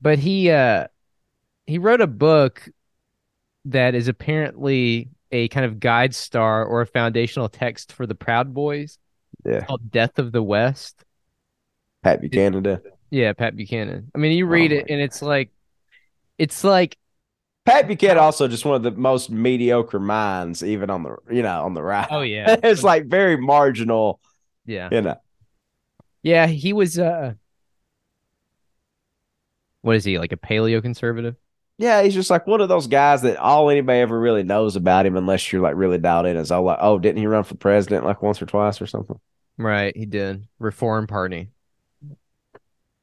but he uh he wrote a book that is apparently a kind of guide star or a foundational text for the Proud Boys yeah called Death of the West. pat buchanan did Yeah, Pat Buchanan. I mean, you read Oh it and it's like it's like Pat Buchanan also just one of the most mediocre minds, even on the you know on the right. oh yeah. it's like very marginal, yeah. you know. Yeah, he was uh what is he, like a paleo conservative? Yeah, he's just like one of those guys that all anybody ever really knows about him, unless you're like really dialed in, is all like, oh, didn't he run for president like once or twice or something? Right, he did. Reform Party.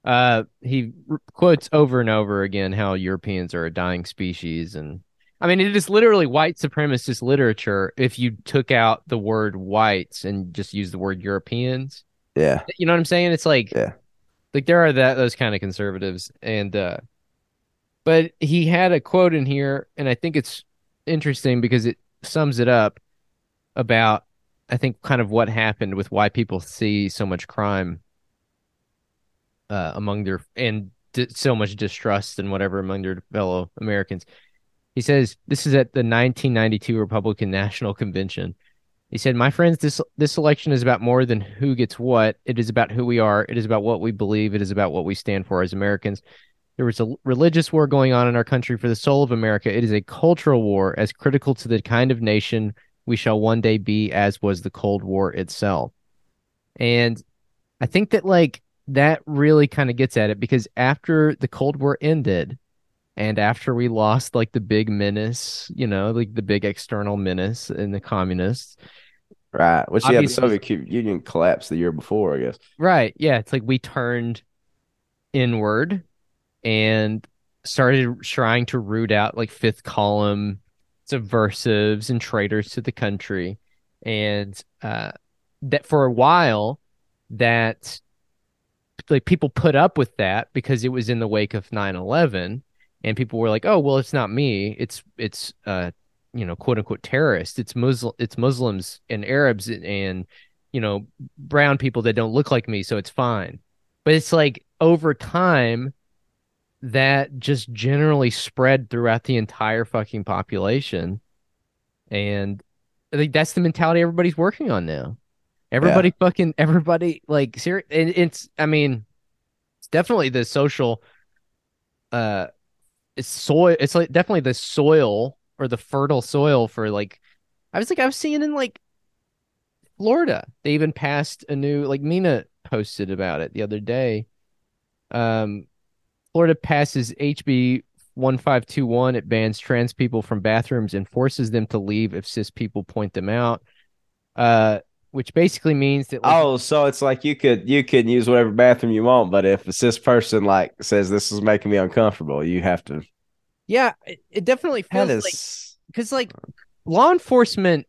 Uh, he quotes over and over again how Europeans are a dying species, and I mean, it is literally white supremacist literature. If you took out the word whites and just used the word Europeans, Yeah, you know what I'm saying? It's like, Yeah. like there are that those kind of conservatives, and uh, but he had a quote in here, and I think it's interesting because it sums it up about I think kind of what happened with why people see so much crime uh, among their and so much distrust and whatever among their fellow Americans. He says this is at the 1992 Republican National Convention. He said, "My friends, this this election is about more than who gets what. It is about who we are. It is about what we believe. It is about what we stand for as Americans." There was a religious war going on in our country for the soul of America. It is a cultural war as critical to the kind of nation we shall one day be as was the Cold War itself. And I think that like that really kind of gets at it because after the Cold War ended and after we lost like the big menace, you know, like the big external menace in the communists, right. Which yeah, the Soviet Union collapsed the year before, I guess. Right. Yeah. It's like we turned inward and started trying to root out like fifth column subversives and traitors to the country. And uh, that for a while, that like people put up with that because it was in the wake of 9 11. And people were like, oh, well, it's not me. It's, it's, uh, you know, quote unquote terrorists. It's Muslim, it's Muslims and Arabs and, you know, brown people that don't look like me, so it's fine. But it's like over time, that just generally spread throughout the entire fucking population. And I think that's the mentality everybody's working on now. Everybody fucking everybody like serious and it's I mean it's definitely the social uh it's soil it's like definitely the soil or the fertile soil for like I was like I was seeing in like Florida. They even passed a new like Mina posted about it the other day. Um Florida passes HB 1521. It bans trans people from bathrooms and forces them to leave if cis people point them out. Uh which basically means that like, Oh, so it's like you could you can use whatever bathroom you want, but if a cis person like says this is making me uncomfortable, you have to. yeah, it, it definitely feels That like because like law enforcement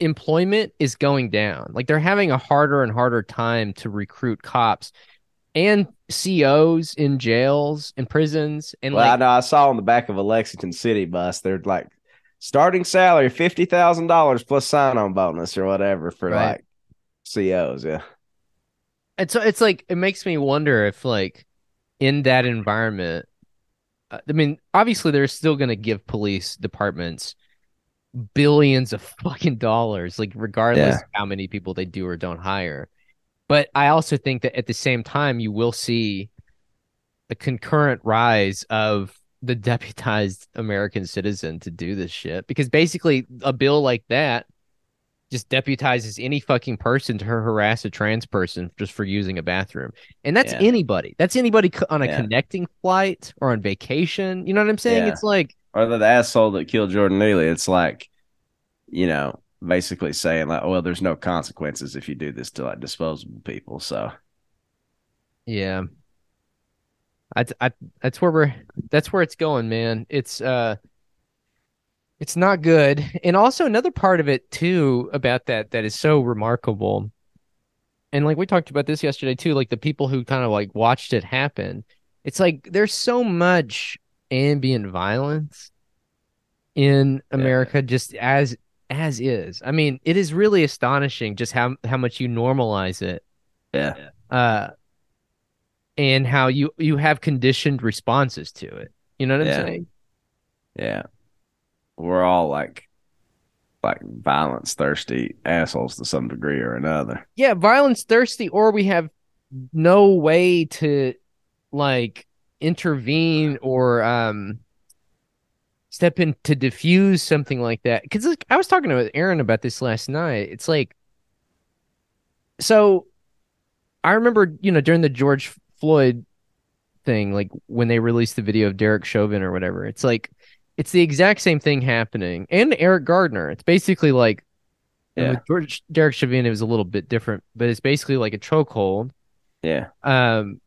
employment is going down. Like they're having a harder and harder time to recruit cops and COs in jails and prisons and well, I like know I saw on the back of a Lexington City bus, they're like starting salary fifty thousand dollars plus sign on bonus or whatever for Right. like COs. Yeah, and so it's like it makes me wonder if like in that environment uh, I mean obviously they're still going to give police departments billions of fucking dollars like regardless Yeah. of how many people they do or don't hire. But I also think that at the same time you will see the concurrent rise of the deputized American citizen to do this shit because basically a bill like that just deputizes any fucking person to harass a trans person just for using a bathroom. And that's Yeah. anybody. That's anybody on a Yeah. connecting flight or on vacation. You know what I'm saying? Yeah. It's like or the, the asshole that killed Jordan Neely. It's like, you know, basically saying like, well, there's no consequences if you do this to like disposable people. So Yeah. I, I that's where we're that's where it's going, man. It's uh it's not good. And also another part of it too about that that is so remarkable. And like we talked about this yesterday too, like the people who kind of like watched it happen. It's like there's so much ambient violence in America just as as is. I mean, it is really astonishing just how how much you normalize it yeah, uh and how you you have conditioned responses to it. You know what i'm saying? Yeah, we're all like, like violence thirsty assholes to some degree or another. yeah violence thirsty or we have no way to like intervene or um step in to diffuse something like that. Because like, i was talking to aaron about this last night. It's like so I remember, you know, during the George Floyd thing, like when they released the video of Derek Chauvin or whatever, it's like it's the exact same thing happening. And Eric Gardner. It's basically like Yeah. with George Derek Chauvin, it was a little bit different, but it's basically like a chokehold. Yeah. Um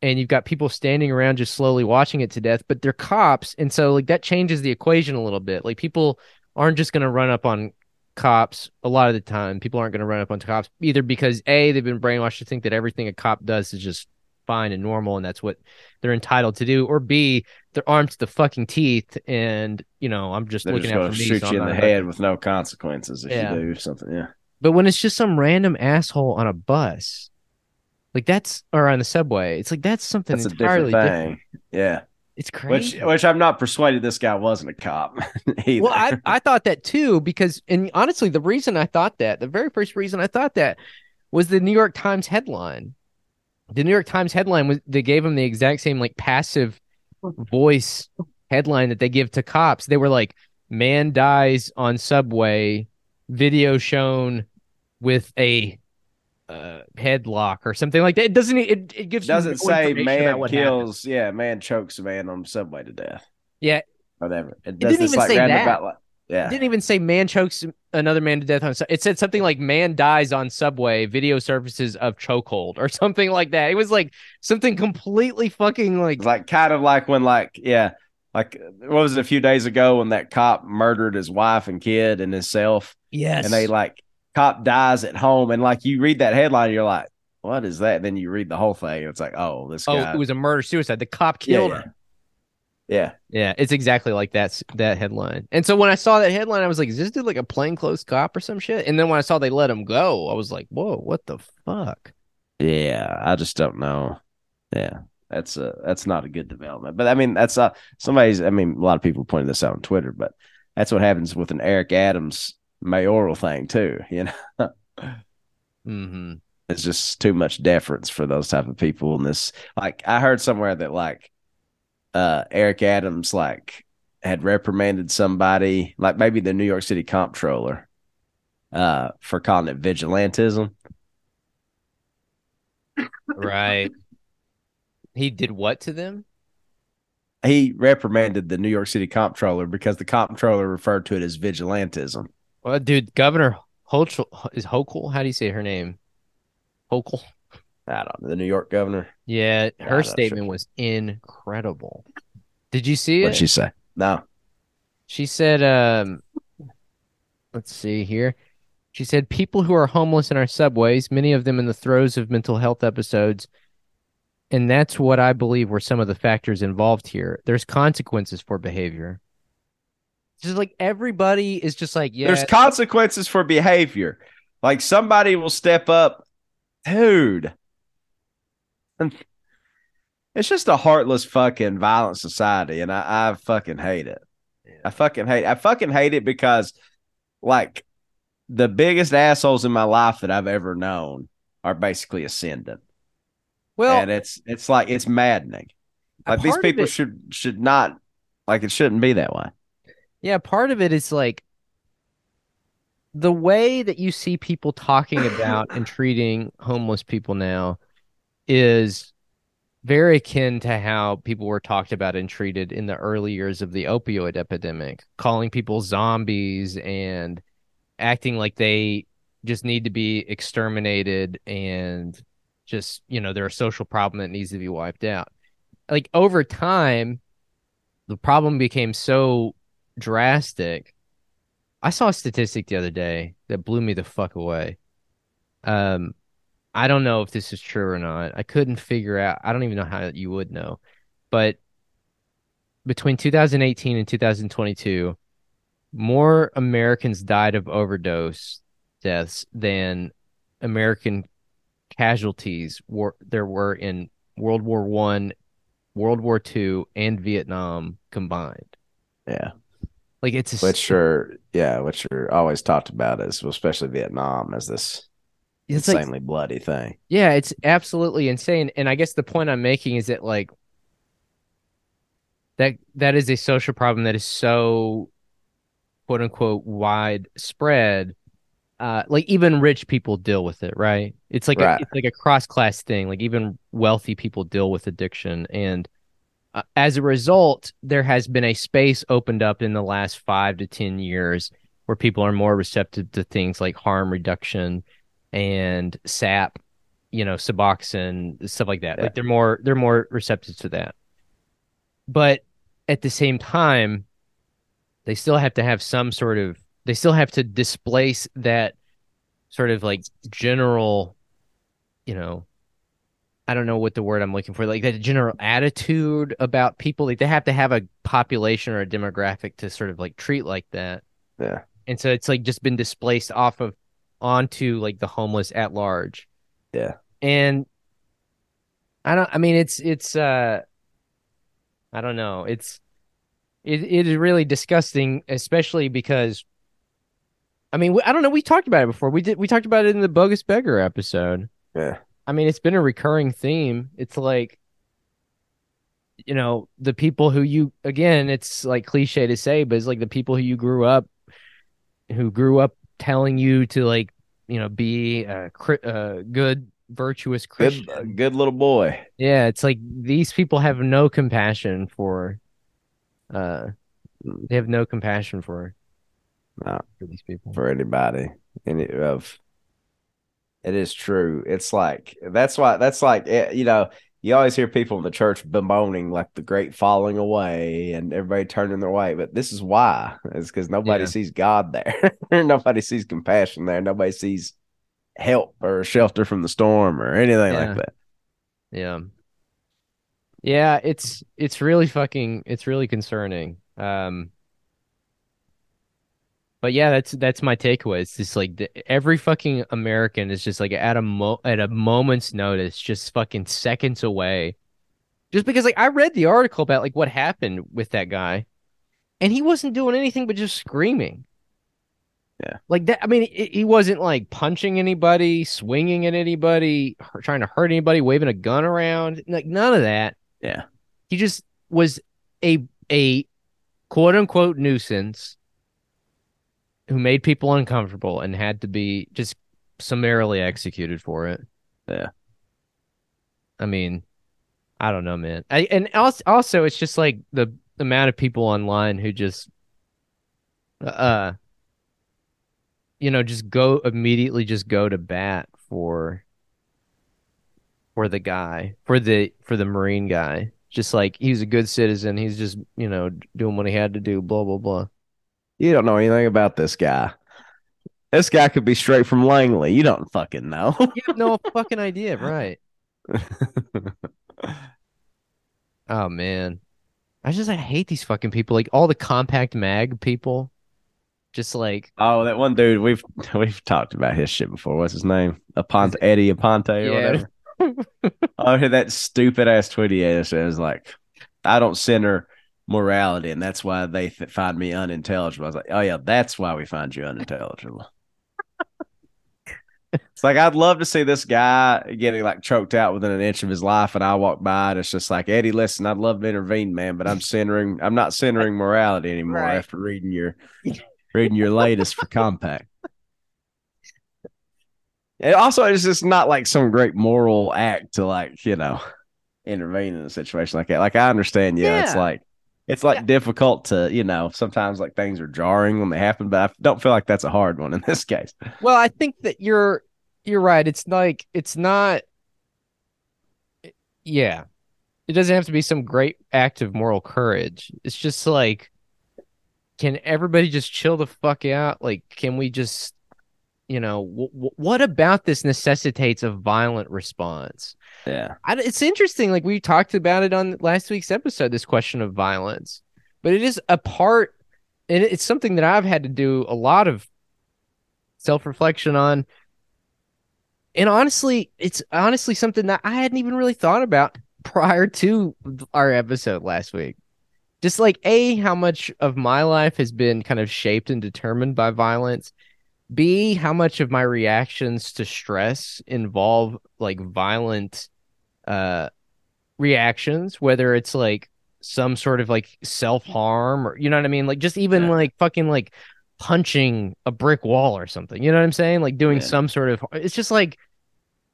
and you've got people standing around just slowly watching it to death, but they're cops, and so like that changes the equation a little bit. Like people aren't just gonna run up on cops a lot of the time. People aren't gonna run up on cops either because A, they've been brainwashed to think that everything a cop does is just fine and normal and that's what they're entitled to do, or B, they're armed to the fucking teeth and you know, I'm just They're looking just out for me. shoot so you in the head with no consequences if Yeah. you do something. Yeah. But when it's just some random asshole on a bus, like that's or on the subway, it's like that's something That's a entirely different different. thing. Yeah. It's Which crazy. which I'm not persuaded this guy wasn't a cop either. well, I I thought that too because and honestly, the reason I thought that, the very first reason I thought that was the New York Times headline. The New York Times headline was they gave him the exact same like passive voice headline that they give to cops. They were like, "Man dies on subway, video shown with a uh, headlock or something like that." It doesn't. It it gives doesn't no say man what happened. kills. Yeah, man chokes a man on subway to death. Yeah, Whatever. It, didn't doesn't even like say that. about like It didn't even say man chokes another man to death on. It said something like man dies on subway. Video surfaces of chokehold or something like that. It was like something completely fucking like like kind of like when like yeah, like what was it a few days ago when that cop murdered his wife and kid and himself, yes. and they like cop dies at home, and like you read that headline, you're like, what is that? then you read the whole thing, and it's like, oh, this oh, guy. it was a murder suicide. The cop Yeah, killed yeah. her. Yeah, Yeah, it's exactly like that that headline. And so when I saw that headline, I was like, "Is this dude like a plainclothes cop or some shit?" And then when I saw they let him go, I was like, "Whoa, what the fuck?" yeah. I just don't know. Yeah, that's a that's not a good development. But I mean, that's uh somebody's. I mean, a lot of people pointed this out on Twitter, but that's what happens with an Eric Adams mayoral thing too. You know. hmm it's just too much deference for those type of people in this like i heard somewhere that like uh eric adams like had reprimanded somebody like maybe the new york city comptroller uh for calling it vigilantism Right. he did what to them? he reprimanded the new york city comptroller because the comptroller referred to it as vigilantism Well, dude, Governor Hochul is Hochul. How do you say her name? Hochul. I don't know the new york governor Yeah, her not statement sure. was incredible. Did you see what'd it? she say no She said, um, let's see here. She said, people who are homeless in our subways, many of them in the throes of mental health episodes. And that's what I believe were some of the factors involved here. There's consequences for behavior. Just like everybody is just like, yeah, there's consequences for behavior like somebody will step up dude it's just a heartless fucking violent society and i, I fucking hate it. I fucking hate i fucking hate it because like the biggest assholes in my life that i've ever known are basically ascendant. Well, and it's it's like it's maddening. like these people it- should should not like it shouldn't be that way. Yeah, part of it is like the way that you see people talking about and treating homeless people now is very akin to how people were talked about and treated in the early years of the opioid epidemic, calling people zombies and acting like they just need to be exterminated and just, you know, they're a social problem that needs to be wiped out. Like over time, the problem became so drastic. I saw a statistic the other day that blew me the fuck away. Um, I don't know if this is true or not. I couldn't figure out. I don't even know how you would know, but between 2018 and 2022, more Americans died of overdose deaths than American casualties were there were in World War One, World War Two, and Vietnam combined. yeah Like it's a, which are yeah which are always talked about as especially vietnam as this it's like insanely bloody thing Yeah, it's absolutely insane. And I guess the point I'm making is that like that that is a social problem that is so quote unquote widespread uh, like even rich people deal with it, right? It's like Right. a, it's like a cross class thing. Like even wealthy people deal with addiction, and uh, as a result, there has been a space opened up in the last five to ten years where people are more receptive to things like harm reduction and SAP, you know, Suboxone, stuff like that. Yeah. Like they're more they're more receptive to that. But at the same time, they still have to have some sort of they still have to displace that sort of like general, you know, I don't know what the word I'm looking for, like that general attitude about people. Like they have to have a population or a demographic to sort of like treat like that. Yeah. And so it's like just been displaced off of onto like the homeless at large. Yeah. And I don't I mean it's it's uh I don't know. It's it it is really disgusting, especially because I mean, I don't know, we talked about it before. We did we talked about it in the bogus beggar episode. Yeah. I mean, it's been a recurring theme. It's like, you know, the people who you, again, it's like cliche to say, but it's like the people who you grew up, who grew up telling you to like, you know, be a, a good, virtuous Christian. Good, good little boy. Yeah, it's like these people have no compassion for, uh, they have no compassion for, No. for these people. for anybody. Any of it is true. It's like that's why that's like eh, you know you always hear people in the church bemoaning like the great falling away and everybody turning their way, but this is why it's because nobody Yeah. sees God there. nobody sees compassion there. Nobody sees help or shelter from the storm or anything Yeah. like that. Yeah. Yeah, it's it's really fucking it's really concerning. Um but yeah, that's that's my takeaway. It's just like the, every fucking American is just like at a mo at a moment's notice, just fucking seconds away. Just because like I read the article about like what happened with that guy, and he wasn't doing anything but just screaming. Yeah. Like that. I mean, he he wasn't like punching anybody, swinging at anybody, trying to hurt anybody, waving a gun around. Like none of that. Yeah. He just was a a quote unquote nuisance who made people uncomfortable and had to be just summarily executed for it. Yeah. I mean, I don't know, man. I and also, also it's just like the amount of people online who just uh you know, just go immediately just go to bat for for the guy, for the for the Marine guy. Just like he's a good citizen, he's just, you know, doing what he had to do, blah blah blah. You don't know anything about this guy. This guy could be straight from Langley. You don't fucking know. You have no fucking idea, right? Oh man. I just I hate these fucking people. Like all the compact mag people. Just like Oh, that one dude we've we've talked about his shit before. What's his name? Aponte Eddie Aponte or Yeah. whatever. oh, that stupid ass tweet he had says like, "I don't center morality, and that's why they th- find me unintelligible." I was like, "Oh yeah, that's why we find you unintelligible." it's like I'd love to see this guy getting like choked out within an inch of his life, and I walk by and it's just like, Eddie, listen, I'd love to intervene, man, but I'm centering, I'm not centering morality anymore Right. after reading your reading your latest for compact. And also, it's just not like some great moral act to like you know intervene in a situation like that. Like I understand, yeah, it's like it's like Yeah. difficult to you know sometimes like things are jarring when they happen, but I don't feel like that's a hard one in this case. Well, I think that you're you're right. It's like it's not yeah. It doesn't have to be some great act of moral courage. It's just like can everybody just chill the fuck out? Like can we just you know, w- w- what about this necessitates a violent response? Yeah, I, it's interesting. Like we talked about it on last week's episode, this question of violence, but it is a part, and it's something that I've had to do a lot of self reflection on. And honestly, it's honestly something that I hadn't even really thought about prior to our episode last week. Just like A, how much of my life has been kind of shaped and determined by violence. B, how much of my reactions to stress involve like violent uh reactions, whether it's like some sort of like self harm or you know what I mean? Like just even Yeah. like fucking like punching a brick wall or something. You know what I'm saying? Like doing Yeah. some sort of. It's just like,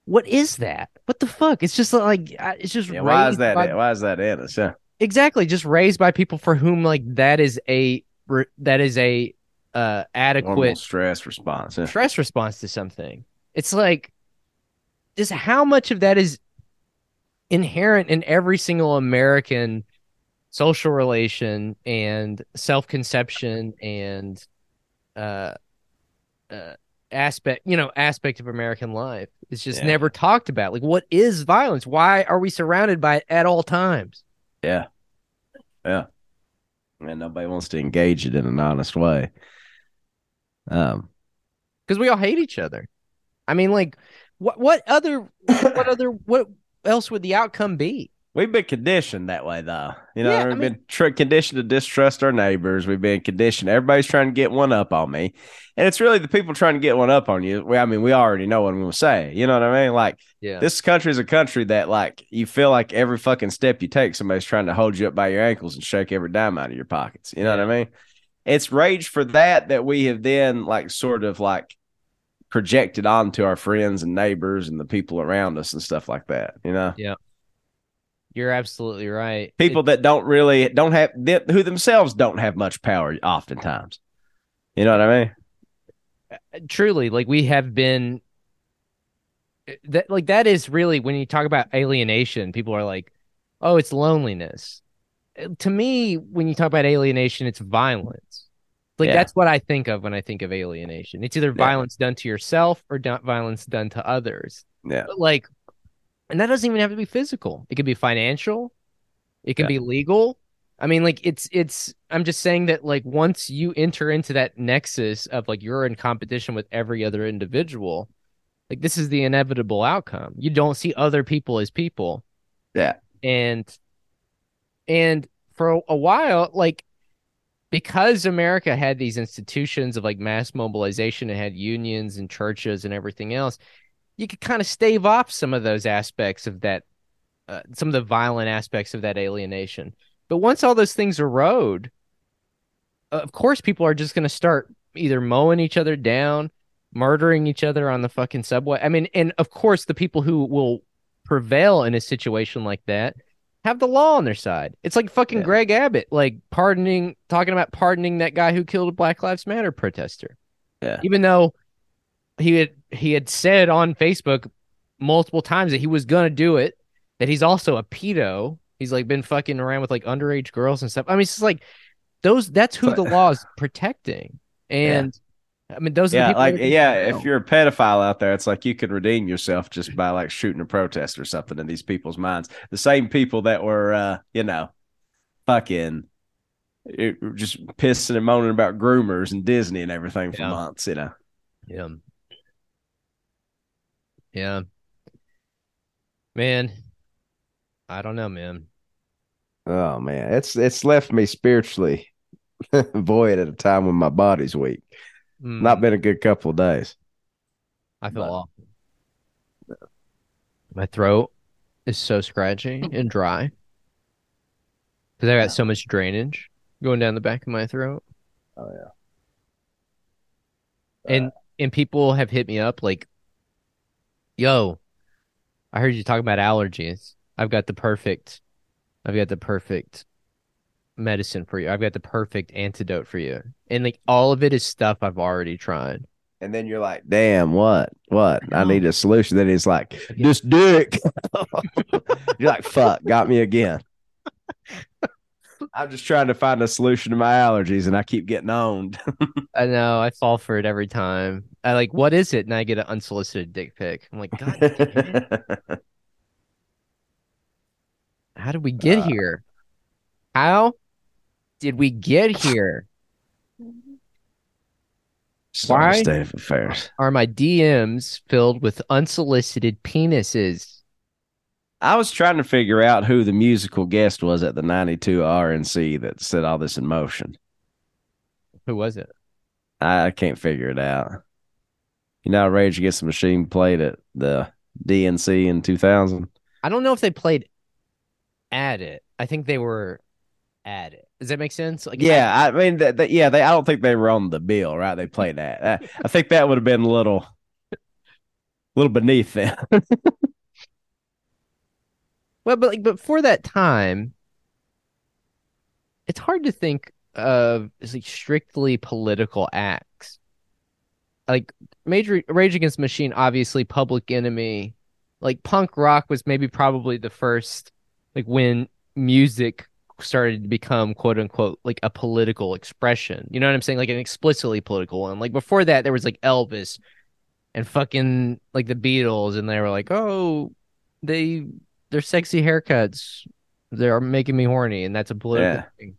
what is that? What the fuck? It's just like it's just Yeah, why is that? by- why is that in us? Yeah. exactly just raised by people for whom like that is a that is a uh adequate Normal stress response. Yeah. stress response to something. It's like just how much of that is inherent in every single American social relation and self-conception and uh, uh aspect, you know, aspect of American life. It's just Yeah. never talked about. Like what is violence? Why are we surrounded by it at all times? Yeah. Yeah. And nobody wants to engage it in an honest way. Um, Because we all hate each other. I mean, like what what other what other what else would the outcome be? we've been conditioned that way, though. You know, Yeah, we've mean- been conditioned to distrust our neighbors. We've been conditioned. Everybody's trying to get one up on me, and it's really the people trying to get one up on you. We, I mean, we already know what I'm going to say. You know what I mean? Like Yeah. this country is a country that, like, you feel like every fucking step you take, somebody's trying to hold you up by your ankles and shake every dime out of your pockets. You know what I mean? It's rage for that that we have then, like, sort of like projected onto our friends and neighbors and the people around us and stuff like that. You know? Yeah. You're absolutely right. people that don't really don't have that who themselves don't have much power oftentimes you know what i mean uh, truly, like we have been uh, that like that is really when you talk about alienation, people are like, "Oh, it's loneliness." To me, when you talk about alienation, it's violence. Like Yeah. that's what I think of when I think of alienation. It's either Yeah. violence done to yourself or do- violence done to others. yeah But like, and that doesn't even have to be physical. It could be financial. It can Yeah. be legal. I mean, like it's it's. I'm just saying that like once you enter into that nexus of like you're in competition with every other individual, like this is the inevitable outcome. You don't see other people as people. Yeah. And and for a, while, like because America had these institutions of like mass mobilization, it had unions and churches and everything else you could kind of stave off some of those aspects of that, uh, some of the violent aspects of that alienation. But once all those things erode, uh, of course, people are just going to start either mowing each other down, murdering each other on the fucking subway. I mean, and of course, the people who will prevail in a situation like that have the law on their side. It's like fucking Yeah. Greg Abbott, like pardoning, talking about pardoning that guy who killed a Black Lives Matter protester yeah even though he had he had said on Facebook multiple times that he was gonna do it, that he's also a pedo. He's like been fucking around with like underage girls and stuff. I mean, it's just like those. That's who the law is protecting, and I mean, those are the yeah people. like yeah if you're a pedophile out there it's like you could redeem yourself just by like shooting a protest or something in these people's minds the same people that were uh you know fucking it, just pissing and moaning about groomers and disney and everything for Yeah. months you know Yeah. Yeah. Man, I don't know, man. oh man it's it's left me spiritually void at a time when my body's weak Mm, not been a good couple of days I feel but- awful. My throat is so scratchy and dry because I got Yeah. so much drainage going down the back of my throat. oh yeah and and people have hit me up like, "Yo, I heard you talking about allergies. I've got the perfect, I've got the perfect medicine for you. I've got the perfect antidote for you." And like all of it is stuff I've already tried. And then you're like, damn, what? What? I, need a solution. Then he's like, this dick. you're like, fuck, got me again. I'm just trying to find a solution to my allergies and I keep getting owned. I know I fall for it every time. I like, what is it? And I get an unsolicited dick pic. I'm like, God, damn how did we get Uh, here? How did we get here? Why? state of affairs. Are my DMs filled with unsolicited penises? I was trying to figure out who the musical guest was at the 92 RNC that set all this in motion. Who was it? I, I can't figure it out. You know, Rage Against the Machine played at the DNC in 2000. I don't know if they played at it. I think they were at it. Does that make sense? Like, Yeah, I mean, that, that, yeah, they. I don't think they were on the bill, right? They played that. I, I think that would have been a little, little beneath them. Well, but like, but for that time, it's hard to think of like strictly political acts. Like Major Rage Against Machine, obviously Public Enemy. Like punk rock was maybe probably the first, like when music started to become quote unquote like a political expression. You know what I'm saying? Like an explicitly political one. Like before that, there was like Elvis and fucking like the Beatles, and they were like, oh, they their sexy haircuts they're making me horny and that's a political Yeah. thing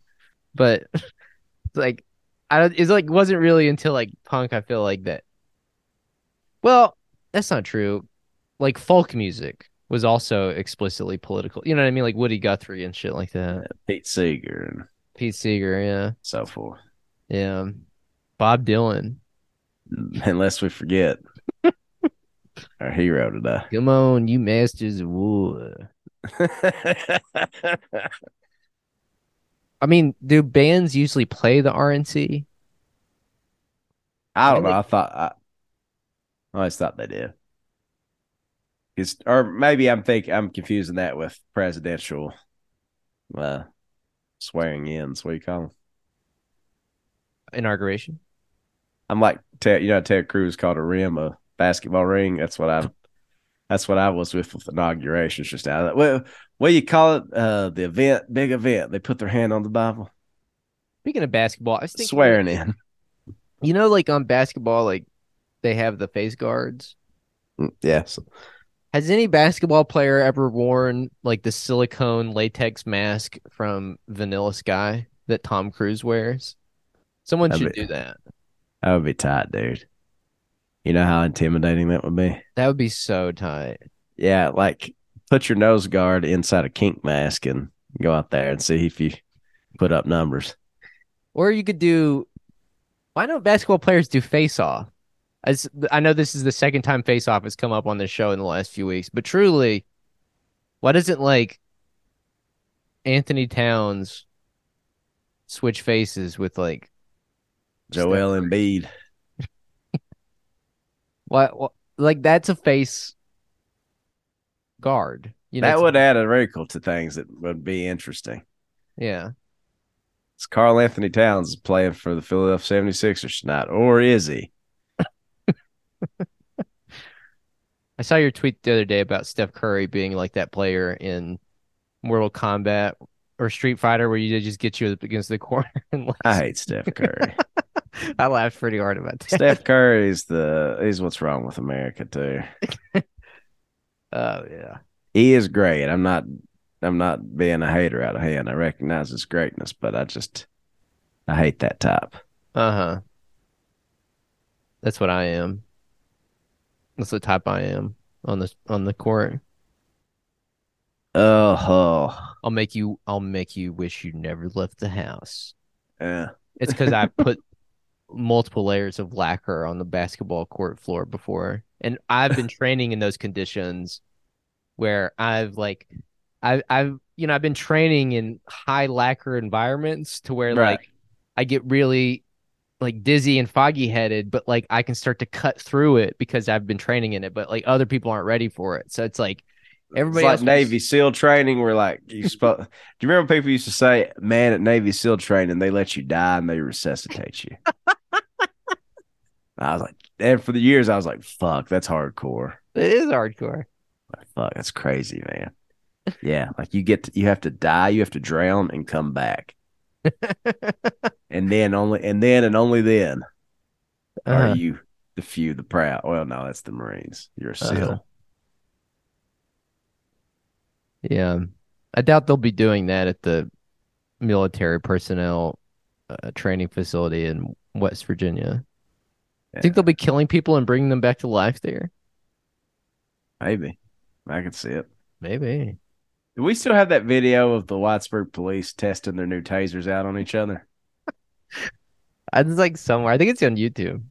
but like i don't it's like wasn't really until like punk i feel like that well that's not true like folk music was also explicitly political you know what i mean like woody guthrie and shit like that Pete Seeger and pete seeger yeah so forth. yeah bob dylan Unless we forget our hero today. come on you masters of war i mean do bands usually play the rnc I don't know. I thought I, I always thought they did. 'Cause- or maybe I'm think I'm confusing that with presidential uh, swearing ins. What do you call them? inauguration I'm like Ted, you know, Ted Cruz called a rim a basketball ring. That's what I. That's what I was with with inaugurations just now. What what do you call it? Uh, the event, big event. They put their hand on the Bible, Speaking of basketball, I was thinking, swearing in. You know, like on basketball, like they have the face guards. Yes, Has any basketball player ever worn like the silicone latex mask from Vanilla Sky that Tom Cruise wears? Someone That'd should be- do that. that would be tight, dude. You know how intimidating that would be. That would be so tight. Yeah, like put your nose guard inside a kink mask and go out there and see if you put up numbers. Or you could do. Why don't basketball players do face off? As I know this is the second time face off has come up on this show in the last few weeks, but truly, why doesn't like Anthony Towns switch faces with like Joel Embiid. what, what like that's a face guard. You know, that would add a wrinkle to things that would be interesting. yeah. Is Karl Anthony Towns playing for the Philadelphia 76ers tonight, or is he? I saw your tweet the other day about Steph Curry being like that player in Mortal Kombat or Street Fighter where you just get you against the corner and like, I hate Steph Curry. I laughed pretty hard about that. Steph Curry's the he's what's wrong with America too. Oh yeah. He is great. I'm not I'm not being a hater out of hand. I recognize his greatness, but I just I hate that type. Uh-huh. That's what I am. That's the type I am on the on the court. Oh, oh. I'll make you I'll make you wish you never left the house. yeah. It's because I put multiple layers of lacquer on the basketball court floor before, and I've been training in those conditions where I've like, I, I've you know I've been training in high lacquer environments to where Right. like I get really like dizzy and foggy headed, but like I can start to cut through it because I've been training in it, but like other people aren't ready for it, so it's like everybody it's like else was- Navy SEAL training where like you supposed do you remember people used to say, Man, at Navy SEAL training, they let you die and they resuscitate you. I was like, and for the years I was like, fuck, that's hardcore. It is hardcore. Like, fuck, that's crazy, man. Yeah, like you get to, you have to die, you have to drown and come back. and then only and then and only then Uh-huh. are you the few, the proud. Well, no, that's the Marines. You're a SEAL. Uh-huh. Yeah, I doubt they'll be doing that at the military personnel uh, training facility in West Virginia. I think they'll be killing people and bringing them back to life there. Maybe. I can see it. Maybe. Do we still have that video of the Whitesburg police testing their new tasers out on each other? I was like somewhere. I think it's on YouTube.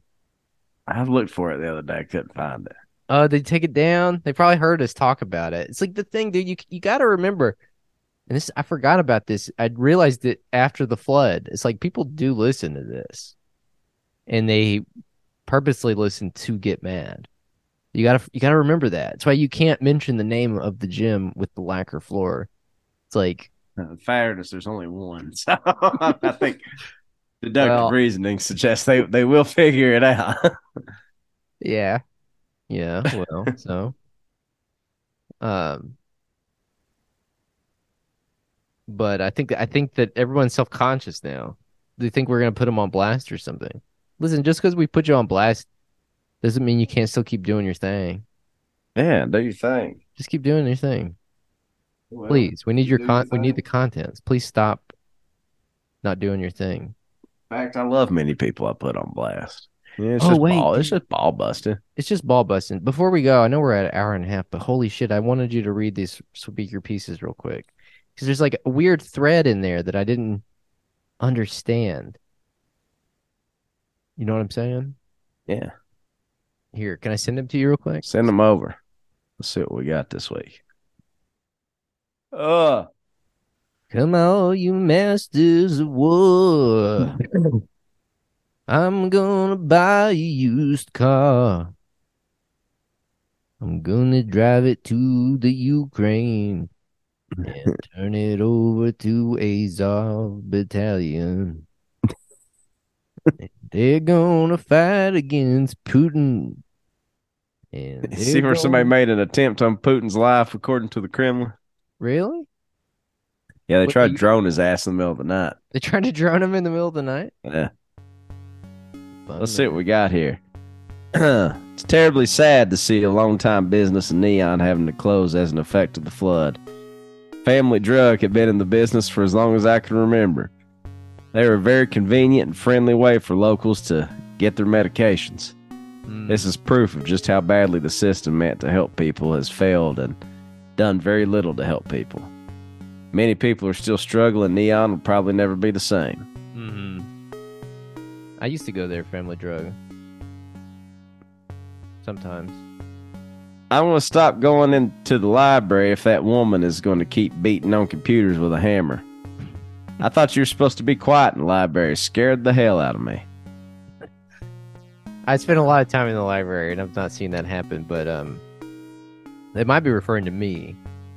I looked for it the other day, I couldn't find it. Oh, they take it down. They probably heard us talk about it. It's like the thing, dude. You you got to remember, and this I forgot about this. I realized it after the flood. It's like people do listen to this, and they purposely listen to get mad. You gotta you gotta remember that. That's why you can't mention the name of the gym with the lacquer floor. It's like In fairness, there's only one. So I think deductive Well- reasoning suggests they, they will figure it out. Yeah. Yeah. Well, so um but I think I think that everyone's self-conscious now. They think we're going to put them on blast or something. Listen, just because we put you on blast doesn't mean you can't still keep doing your thing. yeah, do your thing. Just keep doing your thing. Well, Please. We need your con your we need the contents. Please stop not doing your thing. In fact, I love many people I put on blast. Yeah, it's Oh, just wait, ball. It's just ball busting. It's just ball busting. Before we go, I know we're at an hour and a half, but holy shit, I wanted you to read these speaker pieces real quick. Because there's like a weird thread in there that I didn't understand. You know what I'm saying? Yeah, Here, can I send them to you real quick? send them over. Let's see what we got this week. Uh, Come on, you masters of war. I'm gonna buy a used car. I'm gonna drive it to the Ukraine and turn it over to Azov Battalion. They're gonna fight against Putin. And see where somebody made an attempt on Putin's life, according to the Kremlin. Really? Yeah, they What tried to drone his ass in the middle of the night. They tried to drone him in the middle of the night? Yeah. Fun, Let's see what we got here. it's terribly sad to see a long-time business in Neon having to close as an effect of the flood. Family Drug had been in the business for as long as I can remember. They were a very convenient and friendly way for locals to get their medications. Mm. This is proof of just how badly the system meant to help people has failed and done very little to help people. Many people are still struggling. Neon will probably never be the same. hmm I used to go there, Family Drug. Sometimes. I want to stop going into the library if that woman is going to keep beating on computers with a hammer. I thought you were supposed to be quiet in the library. Scared the hell out of me. I spent a lot of time in the library, and I've not seen that happen. But um, they might be referring to me.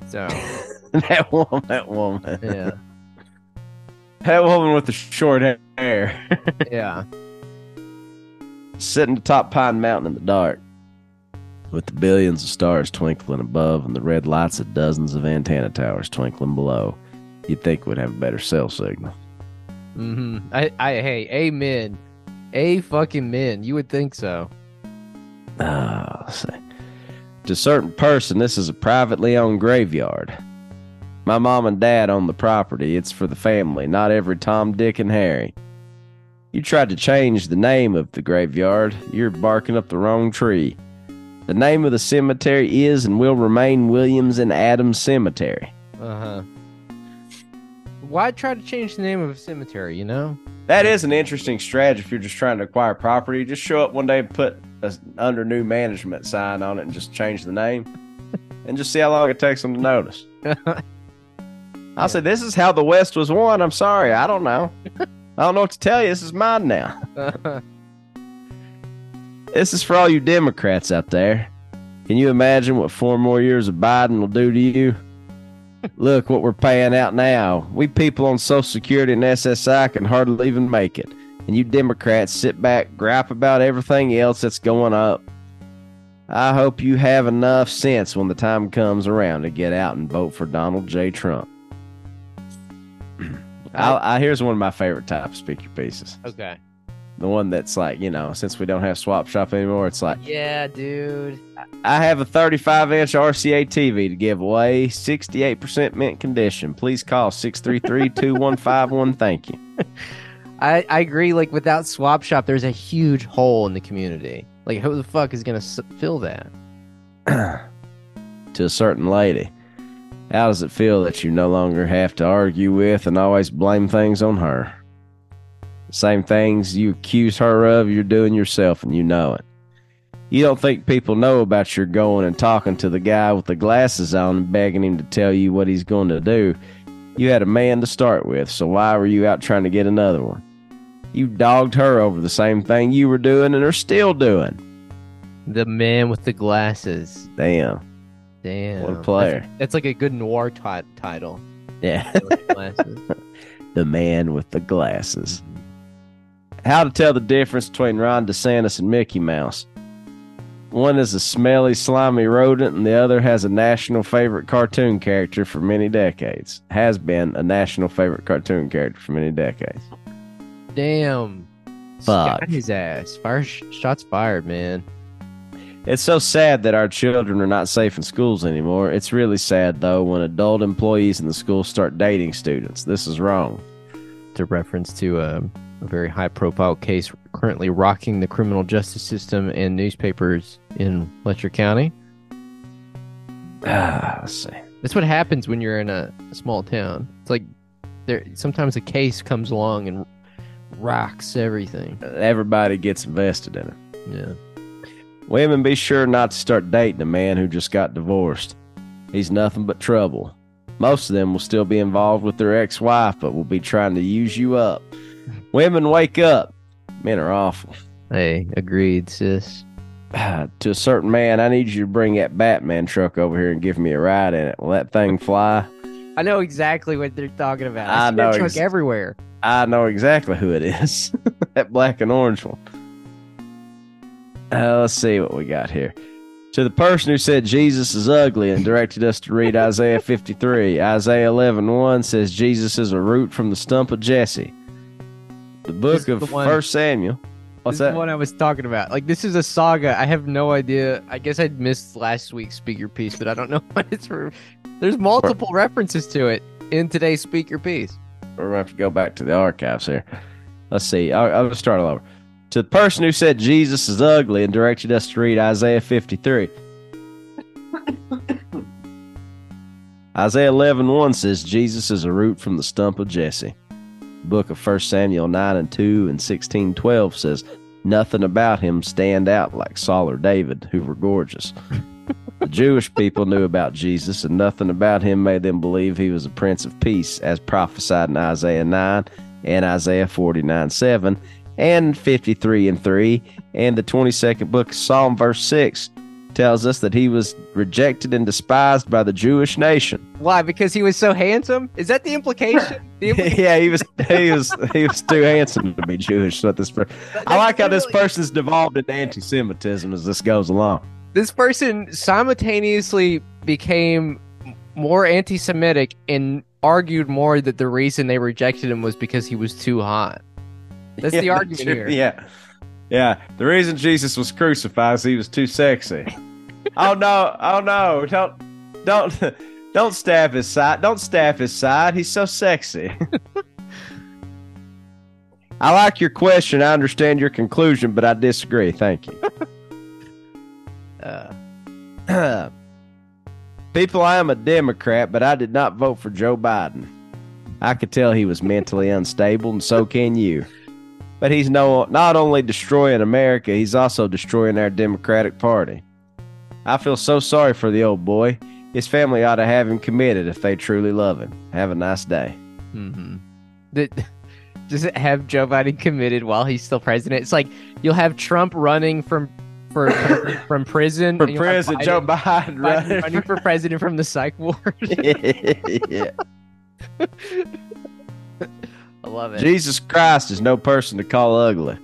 So that woman, that woman, yeah, that woman with the short hair, yeah. sitting atop Pine Mountain in the dark, with the billions of stars twinkling above and the red lights of dozens of antenna towers twinkling below. You'd think we'd have a better cell signal. Mm-hmm. I, I, hey, amen, a fucking men. You would think so. Ah, let's see. To a certain person, this is a privately owned graveyard. My mom and dad own the property. It's for the family, not every Tom, Dick, and Harry. You tried to change the name of the graveyard. You're barking up the wrong tree. The name of the cemetery is and will remain Williams and Adams Cemetery. Uh huh. Why try to change the name of a cemetery? You know. That is an interesting strategy if you're just trying to acquire property. Just show up one day and put a under new management sign on it and just change the name and just see how long it takes them to notice. I'll say, This is how the West was won. I'm sorry. I don't know. I don't know what to tell you. This is mine now. This is for all you Democrats out there. Can you imagine what four more years of Biden will do to you? Look what we're paying out now. We people on Social Security and SSI can hardly even make it. And you Democrats sit back, gripe about everything else that's going up. I hope you have enough sense when the time comes around to get out and vote for Donald J. Trump. I, I, here's one of my favorite type of speaker pieces. okay. The one that's like, you know, since we don't have Swap Shop anymore, it's like, Yeah, dude. I have a 35 inch RCA TV to give away, 68% mint condition. Please call 633 2151. Thank you. I, I agree. Like without Swap Shop, there's a huge hole in the community. Like who the fuck is gonna s- fill that? to a certain lady. How does it feel that you no longer have to argue with and always blame things on her? The same things you accuse her of, you're doing yourself and you know it. You don't think people know about your going and talking to the guy with the glasses on and begging him to tell you what he's going to do. You had a man to start with, so why were you out trying to get another one? You dogged her over the same thing you were doing and are still doing. The man with the glasses. Damn. Damn. What a player. That's, that's like a good noir ti- title. Yeah. The the man with the glasses. How to tell the difference between Ron DeSantis and Mickey Mouse. One is a smelly, slimy rodent, and the other has a national favorite cartoon character for many decades. Has been a national favorite cartoon character for many decades. Damn. Fuck. Got his ass. Fire sh- shots fired, man. It's so sad that our children are not safe in schools anymore. It's really sad, though, when adult employees in the school start dating students. This is wrong. To reference to a, a very high profile case currently rocking the criminal justice system and newspapers in Letcher County. Ah, let's see. That's what happens when you're in a, a small town. It's like there sometimes a case comes along and rocks everything. Everybody gets invested in it. Yeah. Women, be sure not to start dating a man who just got divorced. He's nothing but trouble. Most of them will still be involved with their ex wife, but will be trying to use you up. Women, wake up. Men are awful. Hey, agreed, sis. to a certain man, I need you to bring that Batman truck over here and give me a ride in it. Will that thing fly? I know exactly what they're talking about. I see that know truck ex- everywhere. I know exactly who it is. that black and orange one. Uh, let's see what we got here. To the person who said Jesus is ugly and directed us to read Isaiah 53, Isaiah 11 1 says Jesus is a root from the stump of Jesse. The book of the one- First Samuel. What's this is that? the one I was talking about. Like this is a saga. I have no idea. I guess I missed last week's speaker piece, but I don't know what it's for. There's multiple references to it in today's speaker piece. We're going to have to go back to the archives here. Let's see. I'll, I'll start all over. To the person who said Jesus is ugly and directed us to read Isaiah 53. Isaiah 11 1 says Jesus is a root from the stump of Jesse. Book of 1 Samuel 9 and 2 and 16 12 says, Nothing about him stand out like Saul or David, who were gorgeous. the Jewish people knew about Jesus, and nothing about him made them believe he was a prince of peace, as prophesied in Isaiah 9 and Isaiah 49 7 and 53 and 3. And the 22nd book of Psalm, verse 6, tells us that he was rejected and despised by the Jewish nation. Why? Because he was so handsome? Is that the implication? The implication yeah, he was he was he was too handsome to be Jewish. What this per- I like how this person's devolved into anti-Semitism as this goes along. this person simultaneously became more anti-Semitic and argued more that the reason they rejected him was because he was too hot. That's the Yeah, argument true. here. Yeah, yeah. The reason Jesus was crucified is he was too sexy. oh no! Oh no! Don't don't don't stab his side. Don't stab his side. He's so sexy. I like your question. I understand your conclusion, but I disagree. Thank you. Uh, people, I am a Democrat, but I did not vote for Joe Biden. I could tell he was mentally unstable, and so can you. But he's no not only destroying America, he's also destroying our Democratic Party. I feel so sorry for the old boy. His family ought to have him committed if they truly love him. Have a nice day. Mm-hmm. Does it have Joe Biden committed while he's still president? It's like you'll have Trump running from for from prison. For you'll President Joe Biden, Biden running running for president from the psych ward. yeah. I love it. Jesus Christ is no person to call ugly.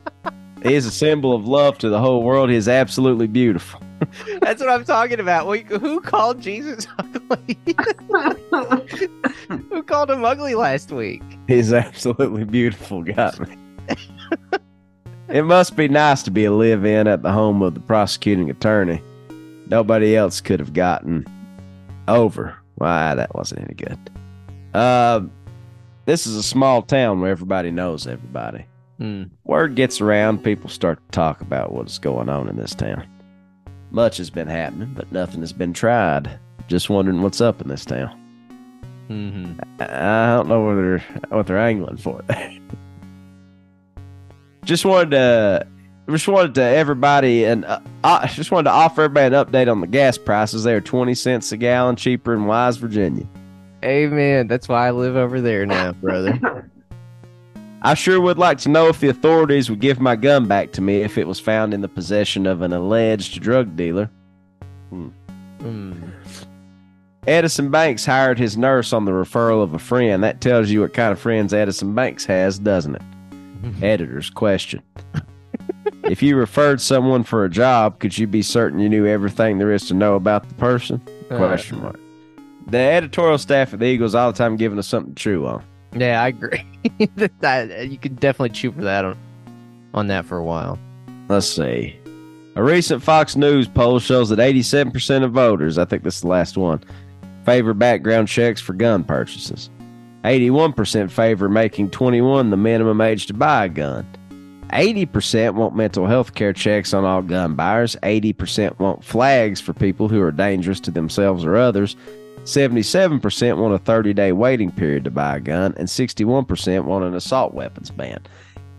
he is a symbol of love to the whole world. He is absolutely beautiful. That's what I'm talking about. Wait, who called Jesus ugly? who called him ugly last week? He's absolutely beautiful. Got me. it must be nice to be a live in at the home of the prosecuting attorney. Nobody else could have gotten over. Why, that wasn't any good. Uh, this is a small town where everybody knows everybody. Hmm. Word gets around, people start to talk about what's going on in this town. Much has been happening, but nothing has been tried. Just wondering what's up in this town. Mm-hmm. I don't know what they're what they're angling for. just wanted to, just wanted to everybody, and uh, I just wanted to offer everybody an update on the gas prices. They are twenty cents a gallon cheaper in Wise, Virginia. Amen. That's why I live over there now, brother. I sure would like to know if the authorities would give my gun back to me if it was found in the possession of an alleged drug dealer. Hmm. Edison Banks hired his nurse on the referral of a friend. That tells you what kind of friends Edison Banks has, doesn't it? Editor's question. if you referred someone for a job, could you be certain you knew everything there is to know about the person? Uh, Question mark. The editorial staff at the Eagles all the time giving us something to chew on. yeah, I agree. that, you could definitely chew for that on, on that for a while. Let's see. A recent Fox News poll shows that 87% of voters, I think this is the last one, favor background checks for gun purchases. 81% favor making 21 the minimum age to buy a gun. 80% want mental health care checks on all gun buyers. 80% want flags for people who are dangerous to themselves or others. 77% want a 30 day waiting period to buy a gun. And 61% want an assault weapons ban.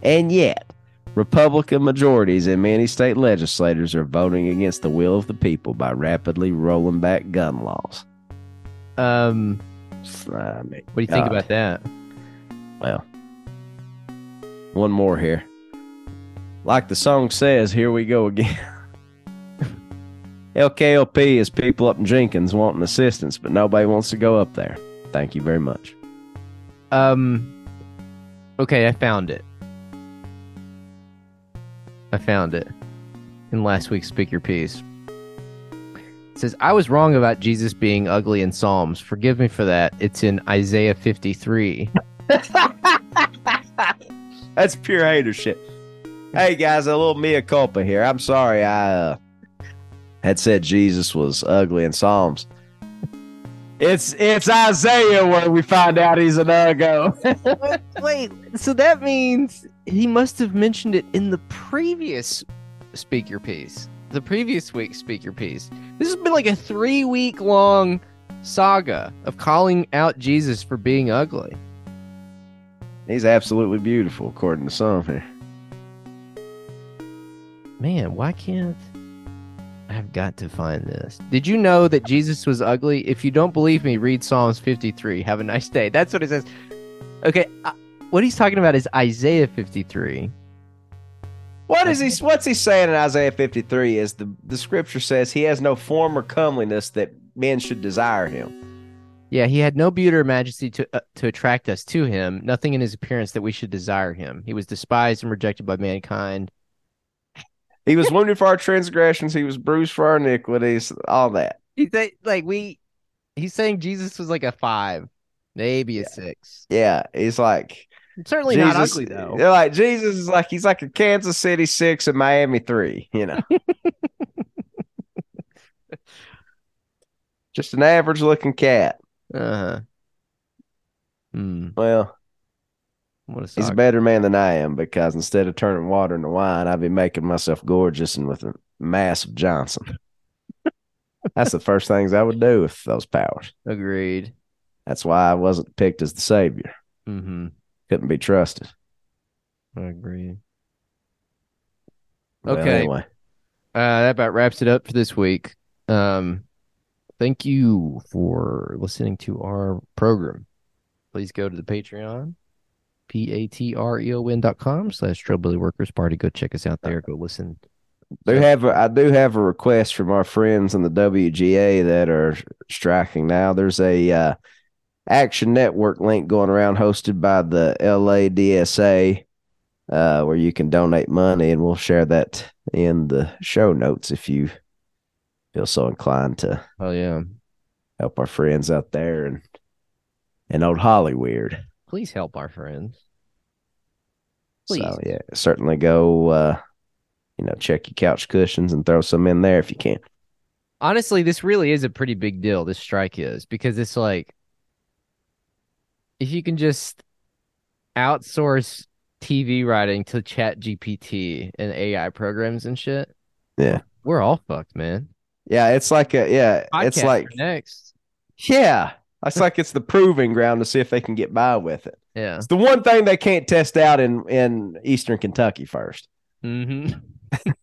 And yet, Republican majorities in many state legislators are voting against the will of the people by rapidly rolling back gun laws. Um, I mean, what do you think God. about that? Well, one more here. Like the song says, here we go again. LKLP is people up in Jenkins wanting assistance, but nobody wants to go up there. Thank you very much. Um, okay, I found it. I found it in last week's Speak Your Piece. It says, I was wrong about Jesus being ugly in Psalms. Forgive me for that. It's in Isaiah 53. That's pure hater shit. Hey guys, a little mea culpa here. I'm sorry I uh, had said Jesus was ugly in Psalms. It's it's Isaiah where we find out he's an uggo. Wait, so that means he must have mentioned it in the previous speaker Piece. The previous week's speaker Piece. This has been like a three week long saga of calling out Jesus for being ugly. he's absolutely beautiful, according to some here. Man, why can't I've got to find this? Did you know that Jesus was ugly? If you don't believe me, read Psalms 53. Have a nice day. That's what it says. Okay, uh, what he's talking about is Isaiah 53. What is he? What's he saying in Isaiah 53? Is the the scripture says he has no form or comeliness that men should desire him. Yeah, he had no beauty or majesty to uh, to attract us to him. Nothing in his appearance that we should desire him. He was despised and rejected by mankind. He was wounded for our transgressions. He was bruised for our iniquities. All that. He He's like we. He's saying Jesus was like a five, maybe a six. Yeah, he's like Certainly not ugly though. They're like Jesus is like he's like a Kansas City six and Miami three. You know, just an average looking cat. Uh huh. Hmm. Well, he's a better man than I am because instead of turning water into wine, I'd be making myself gorgeous and with a massive Johnson. That's the first things I would do with those powers. Agreed. That's why I wasn't picked as the savior. Mm-hmm. Couldn't be trusted. Agreed. Well, Okay. anyway, Uh, that about wraps it up for this week. Um, thank you for listening to our program. Please go to the Patreon, p a t r e o n dot com slash Trillbilly Workers Party. Go check us out there. Go listen. do have a, I do have a request from our friends in the WGA that are striking now. There's a uh, Action Network link going around hosted by the LADSA uh, where you can donate money, and we'll share that in the show notes if you feel so inclined to Oh yeah, help our friends out there and and old Hollyweird. Please help our friends. Please. So yeah, certainly go uh, you know check your couch cushions and throw some in there if you can. Honestly, this really is a pretty big deal. This strike is because it's like if you can just outsource TV writing to Chat GPT and AI programs and shit. Yeah. we're all fucked, man. Yeah, it's like a yeah, it's like next. yeah, it's like it's the proving ground to see if they can get by with it. Yeah. It's the one thing they can't test out in in Eastern Kentucky first. Mm-hmm.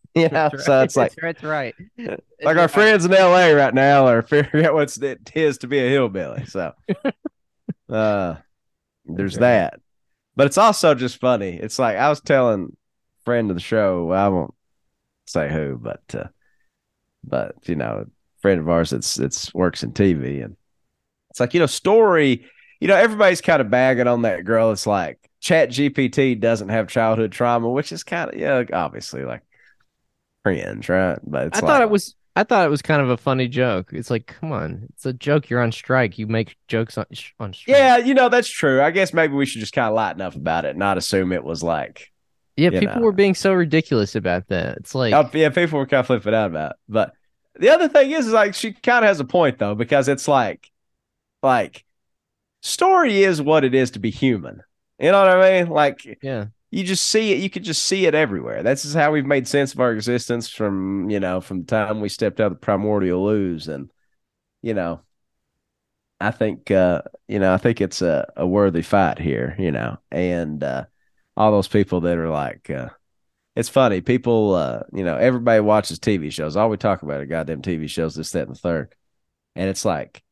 you know, so it's like that's right. like our friends in LA right now are figuring out what it is to be a hillbilly. So uh there's right. that. But it's also just funny. It's like I was telling friend of the show, I won't say who, but uh but you know, a friend of ours that's it's works in TV and it's like, you know, story, you know, everybody's kind of bagging on that girl. It's like Chat GPT doesn't have childhood trauma, which is kind of yeah, obviously like cringe, right? But it's I like, thought it was. I thought it was kind of a funny joke. It's like, come on, it's a joke. You're on strike. You make jokes on on strike. Yeah, you know, that's true. I guess maybe we should just kind of lighten up about it, not assume it was like, yeah. People know. were being so ridiculous about that. It's like, oh, yeah, people were kind of flipping out about it. But the other thing is, is like, she kind of has a point though, because it's like, like, story is what it is to be human. You know what I mean? Like, yeah, you just see it. You could just see it everywhere. That's just how we've made sense of our existence from, you know, from the time we stepped out of the primordial ooze. And, you know, I think, uh, you know, I think it's a, a worthy fight here, you know, and, uh, all those people that are like, uh, it's funny. People, uh, you know, everybody watches TV shows. All we talk about are goddamn TV shows, this, that, and the third. And it's like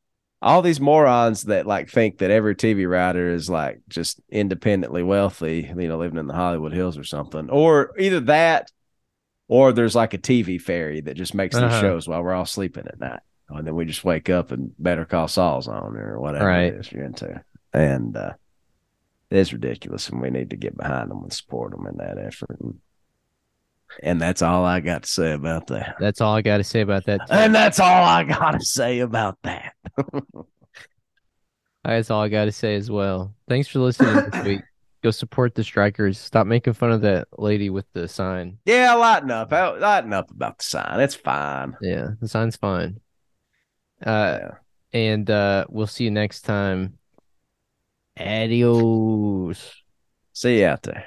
all these morons that like think that every TV writer is like just independently wealthy, you know, living in the Hollywood Hills or something, or either that, or there's like a TV fairy that just makes these Uh-huh. shows while we're all sleeping at night, and then we just wake up and Better Call Saul's on or whatever Right. it is you're into, and uh, it's ridiculous, and we need to get behind them and support them in that effort. And, and that's all I got to say about that. that's all I got to say about that. too. And that's all I got to say about that. That's all I got to say as well. Thanks for listening this week. Go support the strikers. Stop making fun of that lady with the sign. Yeah, lighten up. Lighten up about the sign. It's fine. Yeah, the sign's fine. Uh, Yeah. and uh, we'll see you next time. Adios. See you out there.